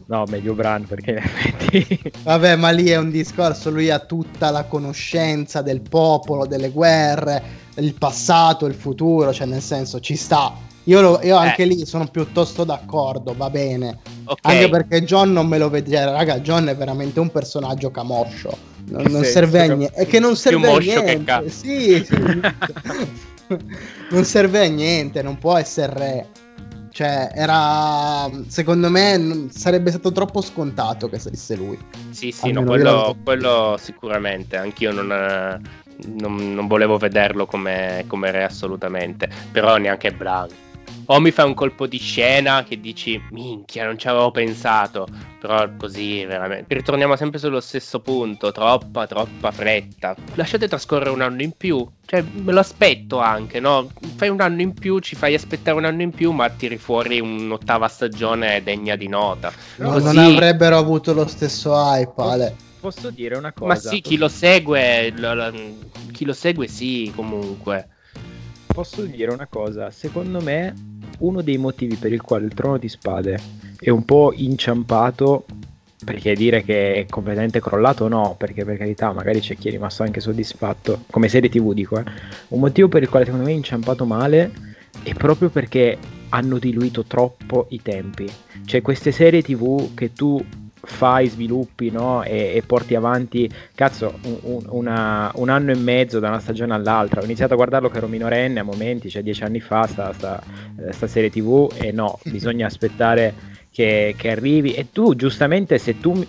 No, meglio Bran perché in effetti... Vabbè, ma lì è un discorso, lui ha tutta la conoscenza del popolo, delle guerre, il passato, il futuro, cioè nel senso ci sta. Io, lo, io anche eh. lì sono piuttosto d'accordo, va bene. Okay. Anche perché John non me lo vede, cioè, raga, John è veramente un personaggio camoscio. Non, non serve a niente. È che non serve a niente. Ca- sì, sì. non serve a niente, non può essere re. Cioè, era. Secondo me sarebbe stato troppo scontato che salisse lui. Sì, sì, no, quello, quello, sicuramente. Anch'io non, non, non volevo vederlo come, come, re assolutamente. Però neanche Blanc o mi fai un colpo di scena che dici minchia non ci avevo pensato però così veramente. Ritorniamo sempre sullo stesso punto troppa troppa fretta. Lasciate trascorrere un anno in più. Cioè me lo aspetto anche no? Fai un anno in più ci fai aspettare un anno in più ma tiri fuori un'ottava stagione degna di nota. No, così... non avrebbero avuto lo stesso hype Ale. posso dire una cosa? ma sì chi lo segue lo, lo, chi lo segue sì comunque. Posso dire una cosa? Secondo me uno dei motivi per il quale il trono di spade è un po' inciampato perché dire che è completamente crollato no, perché per carità magari c'è chi è rimasto anche soddisfatto, come serie tv dico, eh. un motivo per il quale secondo me è inciampato male è proprio perché hanno diluito troppo i tempi, cioè queste serie tv che tu fai, sviluppi no? e, e, porti avanti, cazzo, un, una, un, anno e mezzo da una stagione all'altra. Ho iniziato a guardarlo che ero minorenne a momenti, cioè dieci anni fa, sta, sta, eh, sta serie tv e no, bisogna aspettare che, che arrivi. E tu giustamente se tu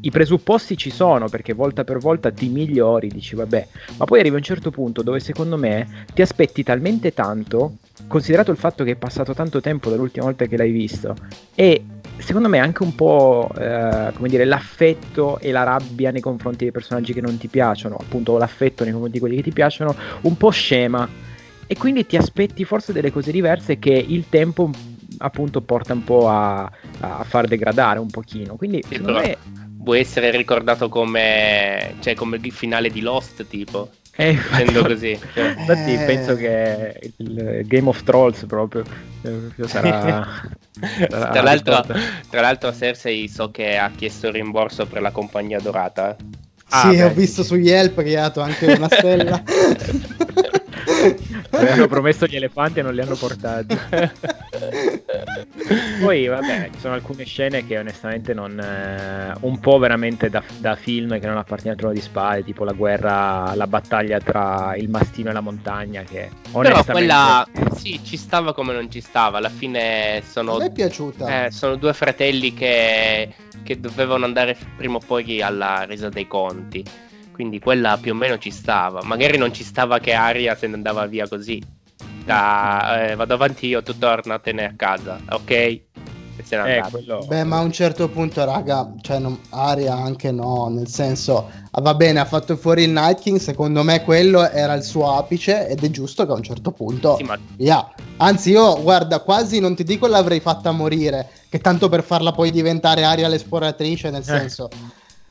i presupposti ci sono perché volta per volta ti migliori, dici vabbè, ma poi arrivi a un certo punto dove secondo me ti aspetti talmente tanto, considerato il fatto che è passato tanto tempo dall'ultima volta che l'hai visto, e secondo me anche un po' eh, come dire l'affetto e la rabbia nei confronti dei personaggi che non ti piacciono, appunto l'affetto nei confronti di quelli che ti piacciono, un po' scema. E quindi ti aspetti forse delle cose diverse che il tempo appunto porta un po' a, a far degradare un pochino. Quindi sì, secondo me può essere ricordato come, cioè, come il finale di Lost, tipo. Eh, infatti, così. Cioè. Infatti eh... penso che il Game of Trolls proprio, proprio sarà... sarà tra, l'altro, tra, l'altro, Cersei so che ha chiesto il rimborso per la compagnia dorata. Ah, sì, beh, ho visto sì. su Yelp che ha dato anche una stella. Avevano promesso gli elefanti e non li hanno portati. Poi, vabbè, ci sono alcune scene che onestamente non. Eh, un po' veramente da, da, film che non appartiene al trono di spade, tipo la guerra, la battaglia tra il mastino e la montagna. Che onestamente. Però quella sì, ci stava come non ci stava. Alla fine sono. A me è piaciuta. Eh, sono due fratelli che, che dovevano andare prima o poi alla resa dei conti quindi quella più o meno ci stava. Magari non ci stava che Aria se ne andava via così. Da, eh, vado avanti io, tu tornatene a casa, ok? E se n'è eh, quello... Beh, ma a un certo punto, raga, cioè non, Aria anche no, nel senso, ah, va bene, ha fatto fuori il Night King, secondo me quello era il suo apice ed è giusto che a un certo punto, sì, ma... yeah. anzi io, guarda, quasi non ti dico l'avrei fatta morire, che tanto per farla poi diventare Aria l'esploratrice, nel eh.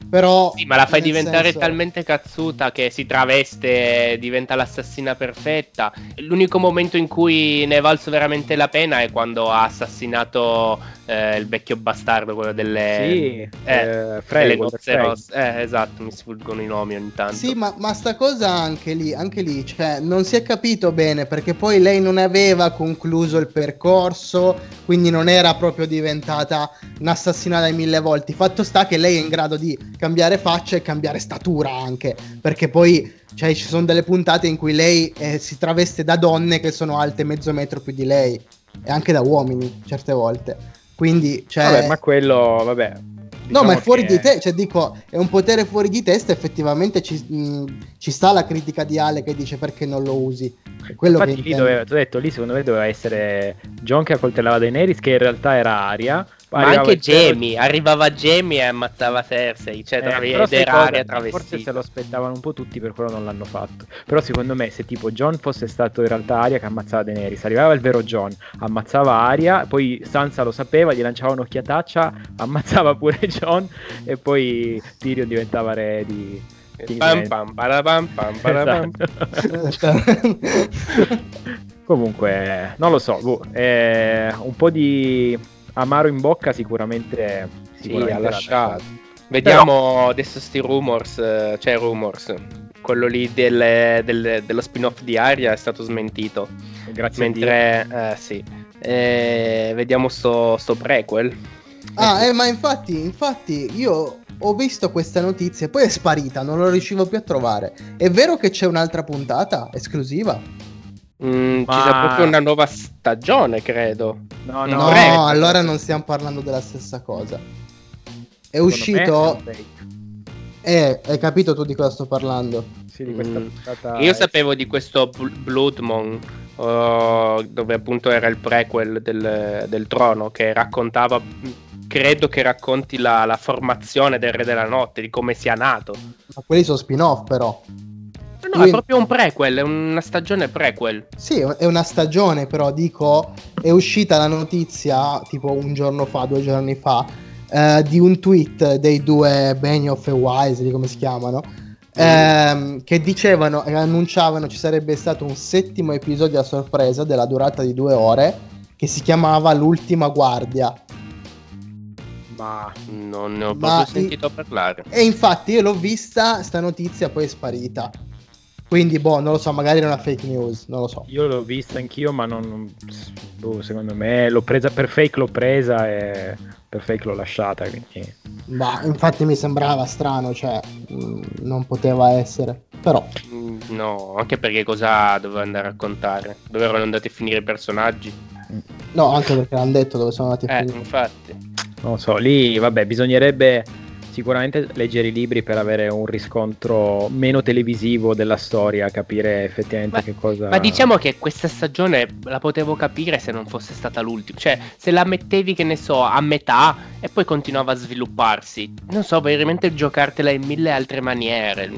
Però, sì, ma la fai diventare senso... talmente cazzuta che si traveste, diventa l'assassina perfetta. L'unico momento in cui ne è valso veramente la pena è quando ha assassinato eh, il vecchio bastardo, quello delle, sì, eh, eh, Frey, delle nozze rosse. Eh, esatto, mi sfuggono i nomi ogni tanto. Sì, ma, ma sta cosa anche lì, anche lì, cioè, non si è capito bene perché poi lei non aveva concluso il percorso, quindi non era proprio diventata un'assassina dai mille volti. Fatto sta che lei è in grado di cambiare faccia e cambiare statura anche, perché poi cioè, ci sono delle puntate in cui lei eh, si traveste da donne che sono alte mezzo metro più di lei e anche da uomini certe volte. Quindi, cioè... Vabbè, ma quello, vabbè. Diciamo no, ma è diciamo fuori che... di te, cioè dico, è un potere fuori di testa, effettivamente ci, mh, ci sta la critica di Ale che dice perché non lo usi. Quello Infatti che lì doveva, ho detto, lì secondo me doveva essere John che accoltellava Daenerys, che in realtà era Aria, ma anche Jamie, zero... arrivava Jamie e ammazzava Cersei, cioè eh, ed era aria travestita. Forse se lo aspettavano un po' tutti, per quello non l'hanno fatto. Però secondo me se tipo John fosse stato in realtà Aria che ammazzava Daenerys, arrivava il vero John, ammazzava Aria, poi Sansa lo sapeva, gli lanciava un'occhiataccia, ammazzava pure John e poi Tyrion diventava re di... Pam, pam, pam, parapam. Esatto. Comunque, non lo so, boh, eh, un po' di amaro in bocca sicuramente, sicuramente sì, ha lasciato. Vediamo Però... adesso sti rumors, eh, cioè rumors, quello lì del, del, dello spin-off di Aria è stato smentito. Grazie Mentre, eh, sì. Eh, vediamo sto, sto prequel. Ah, eh, ma infatti, infatti io ho visto questa notizia e poi è sparita, non lo riuscivo più a trovare. È vero che c'è un'altra puntata esclusiva? Mm, Ma... Ci sarà proprio una nuova stagione, credo. No, no, no allora non stiamo parlando della stessa cosa. È Secondo uscito. Eh, hai capito tu di cosa sto parlando? Sì, di questa mm. puntata. Io sapevo di questo Bloodmon, uh, dove appunto era il prequel del, del, trono, che raccontava. Credo che racconti la, la formazione del Re della Notte, di come sia nato. Ma quelli sono spin-off, però. No, è proprio un prequel, è una stagione prequel. Sì, è una stagione, però dico, è uscita la notizia tipo un giorno fa, due giorni fa, eh, di un tweet dei due Benioff e Wisely, come si chiamano, ehm, che dicevano e annunciavano ci sarebbe stato un settimo episodio a sorpresa della durata di due ore, che si chiamava L'ultima guardia. Ma non ne ho proprio sentito parlare. E infatti io l'ho vista, sta notizia poi è sparita. Quindi, boh, non lo so, magari è una fake news, non lo so. Io l'ho vista anch'io, ma non. Boh, secondo me l'ho presa per fake, l'ho presa e per fake l'ho lasciata. Quindi... Ma infatti mi sembrava strano, cioè mh, mm, non poteva essere. Però. Mm, no, anche perché cosa doveva andare a raccontare? Dove erano andati a finire i personaggi? No, anche perché l'hanno detto dove sono andati a eh, finire. infatti. Non so, lì vabbè, bisognerebbe sicuramente leggere i libri per avere un riscontro meno televisivo della storia, capire effettivamente ma, che cosa. Ma diciamo che questa stagione la potevo capire se non fosse stata l'ultima. Cioè, se la mettevi, che ne so, a metà e poi continuava a svilupparsi. Non so, veramente giocartela in mille altre maniere.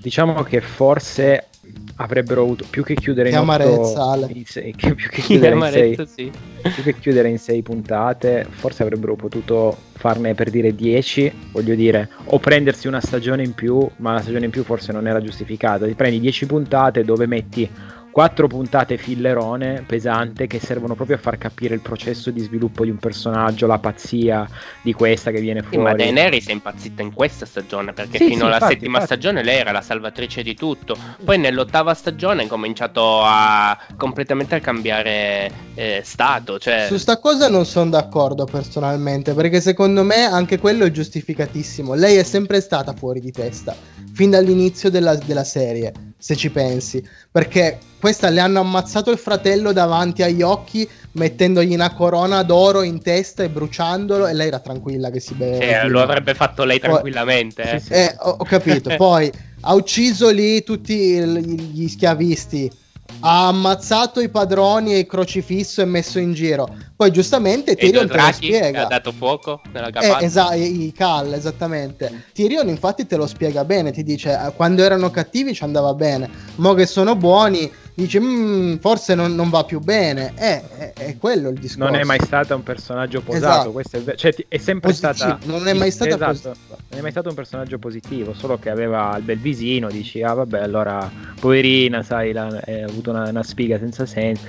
Diciamo che forse avrebbero avuto più che chiudere in, otto, in sei, più che chiudere in sei, sì. più che chiudere in sei puntate forse avrebbero potuto farne per dire 10 voglio dire o prendersi una stagione in più ma la stagione in più forse non era giustificata ti prendi 10 puntate dove metti quattro puntate fillerone pesante che servono proprio a far capire il processo di sviluppo di un personaggio, la pazzia di questa che viene fuori. Sì, ma Daenerys è impazzita in questa stagione perché sì, fino sì, alla infatti, settima infatti. stagione lei era la salvatrice di tutto. Poi nell'ottava stagione ha cominciato a completamente a cambiare eh, stato. Cioè... Su sta cosa non sono d'accordo personalmente perché secondo me anche quello è giustificatissimo. Lei è sempre stata fuori di testa fin dall'inizio della, della serie, se ci pensi. Perché questa le hanno ammazzato il fratello davanti agli occhi, mettendogli una corona d'oro in testa e bruciandolo. E lei era tranquilla che si beve. Sì, lo avrebbe fatto lei tranquillamente. Poi, eh. Eh, ho, ho, capito. Poi ha ucciso lì tutti gli schiavisti ha ammazzato i padroni e il crocifisso e messo in giro. Poi giustamente Tyrion te lo spiega. Ha dato fuoco nella capanna. Eh, esatto, i Cal, esattamente. Tyrion infatti te lo spiega bene, ti dice eh, quando erano cattivi ci andava bene, mo che sono buoni dice mm, forse non, non, va più bene. Eh, è, è, quello il discorso. Non è mai stata un personaggio posato, esatto. è, cioè, è, sempre Positivo. stata... Non è mai stata esatto, Non è mai stato un personaggio positivo, solo che aveva il bel visino, dici ah vabbè allora poverina, sai, la, ha avuto una, una spiga senza senso.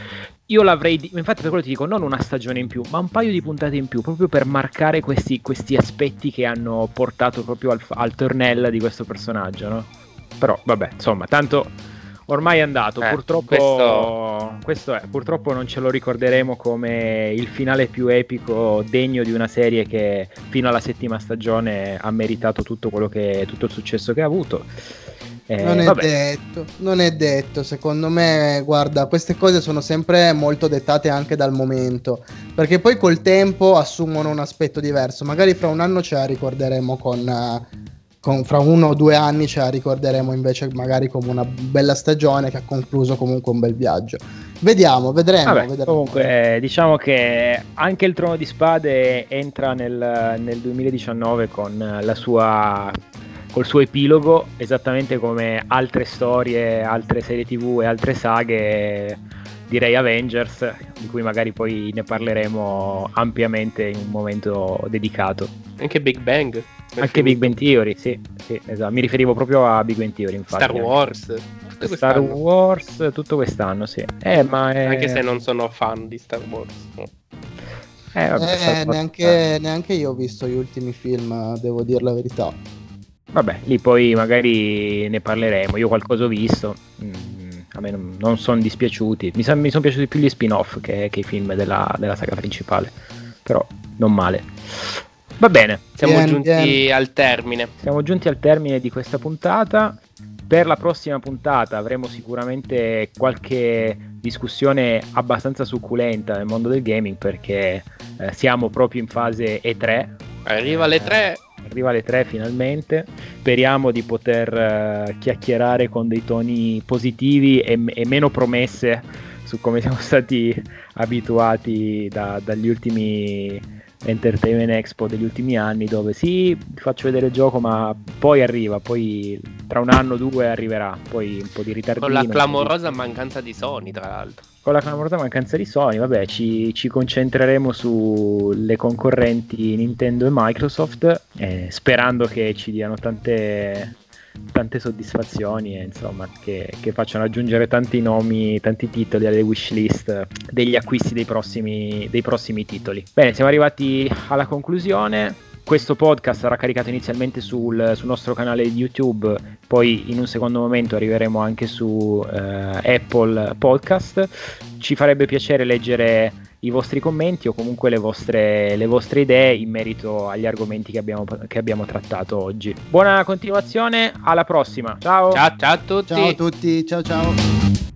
Io l'avrei, infatti per quello ti dico, non una stagione in più, ma un paio di puntate in più, proprio per marcare questi, questi aspetti che hanno portato proprio al, al tornello di questo personaggio, no? Però vabbè, insomma, tanto ormai è andato. Eh, purtroppo, questo... questo... è, purtroppo non ce lo ricorderemo come il finale più epico degno di una serie che fino alla settima stagione ha meritato tutto, quello che, tutto il successo che ha avuto. Eh, non è vabbè. detto, non è detto. Secondo me, guarda, queste cose sono sempre molto dettate anche dal momento, perché poi col tempo assumono un aspetto diverso. Magari fra un anno ce la ricorderemo con, uh, con, fra uno o due anni ce la ricorderemo invece magari come una bella stagione che ha concluso comunque un bel viaggio. Vediamo, vedremo. Vabbè, vedremo. Comunque, diciamo che anche il Trono di Spade entra nel, nel 2019 con la sua col suo epilogo, esattamente come altre storie, altre serie tv e altre saghe, direi Avengers, di cui magari poi ne parleremo ampiamente in un momento dedicato. Anche Big Bang. Anche Big Bang Theory, sì, sì, esatto. Mi riferivo proprio a Big Bang Theory, infatti. Star Wars. Star Wars tutto quest'anno, sì. Eh, ma è... Anche se non sono fan di Star Wars. Eh, vabbè, eh, neanche, neanche, io ho visto gli ultimi film, devo dire la verità. Vabbè, lì poi magari ne parleremo. Io qualcosa ho visto. Mm, a me non, non sono dispiaciuti. Mi, mi sono piaciuti più gli spin-off che, che i film della, della saga principale. Però non male. Va bene. Siamo bien, giunti bien. al termine. Siamo giunti al termine di questa puntata. Per la prossima puntata avremo sicuramente qualche discussione abbastanza succulenta nel mondo del gaming perché eh, siamo proprio in fase E3. Arriva le 3. Arriva alle 3 finalmente. Speriamo di poter eh, chiacchierare con dei toni positivi e, e meno promesse su come siamo stati abituati da, dagli ultimi Entertainment Expo degli ultimi anni dove sì, faccio vedere il gioco ma poi arriva, poi tra un anno o due arriverà, poi un po' di ritardino. Con la clamorosa mancanza di Sony tra l'altro. Con la clamorosa mancanza di Sony, vabbè, ci, ci concentreremo sulle concorrenti Nintendo e Microsoft, eh, sperando che ci diano tante tante soddisfazioni e insomma che, che, facciano aggiungere tanti nomi, tanti titoli alle wishlist degli acquisti dei prossimi, dei prossimi titoli. Bene, siamo arrivati alla conclusione. Questo podcast sarà caricato inizialmente sul, sul, nostro canale di YouTube, poi in un secondo momento arriveremo anche su eh, Apple Podcast. Ci farebbe piacere leggere i vostri commenti o comunque le vostre, le vostre idee in merito agli argomenti che abbiamo, che abbiamo trattato oggi. Buona continuazione, alla prossima. Ciao. Ciao, ciao a tutti. Ciao a tutti, ciao ciao.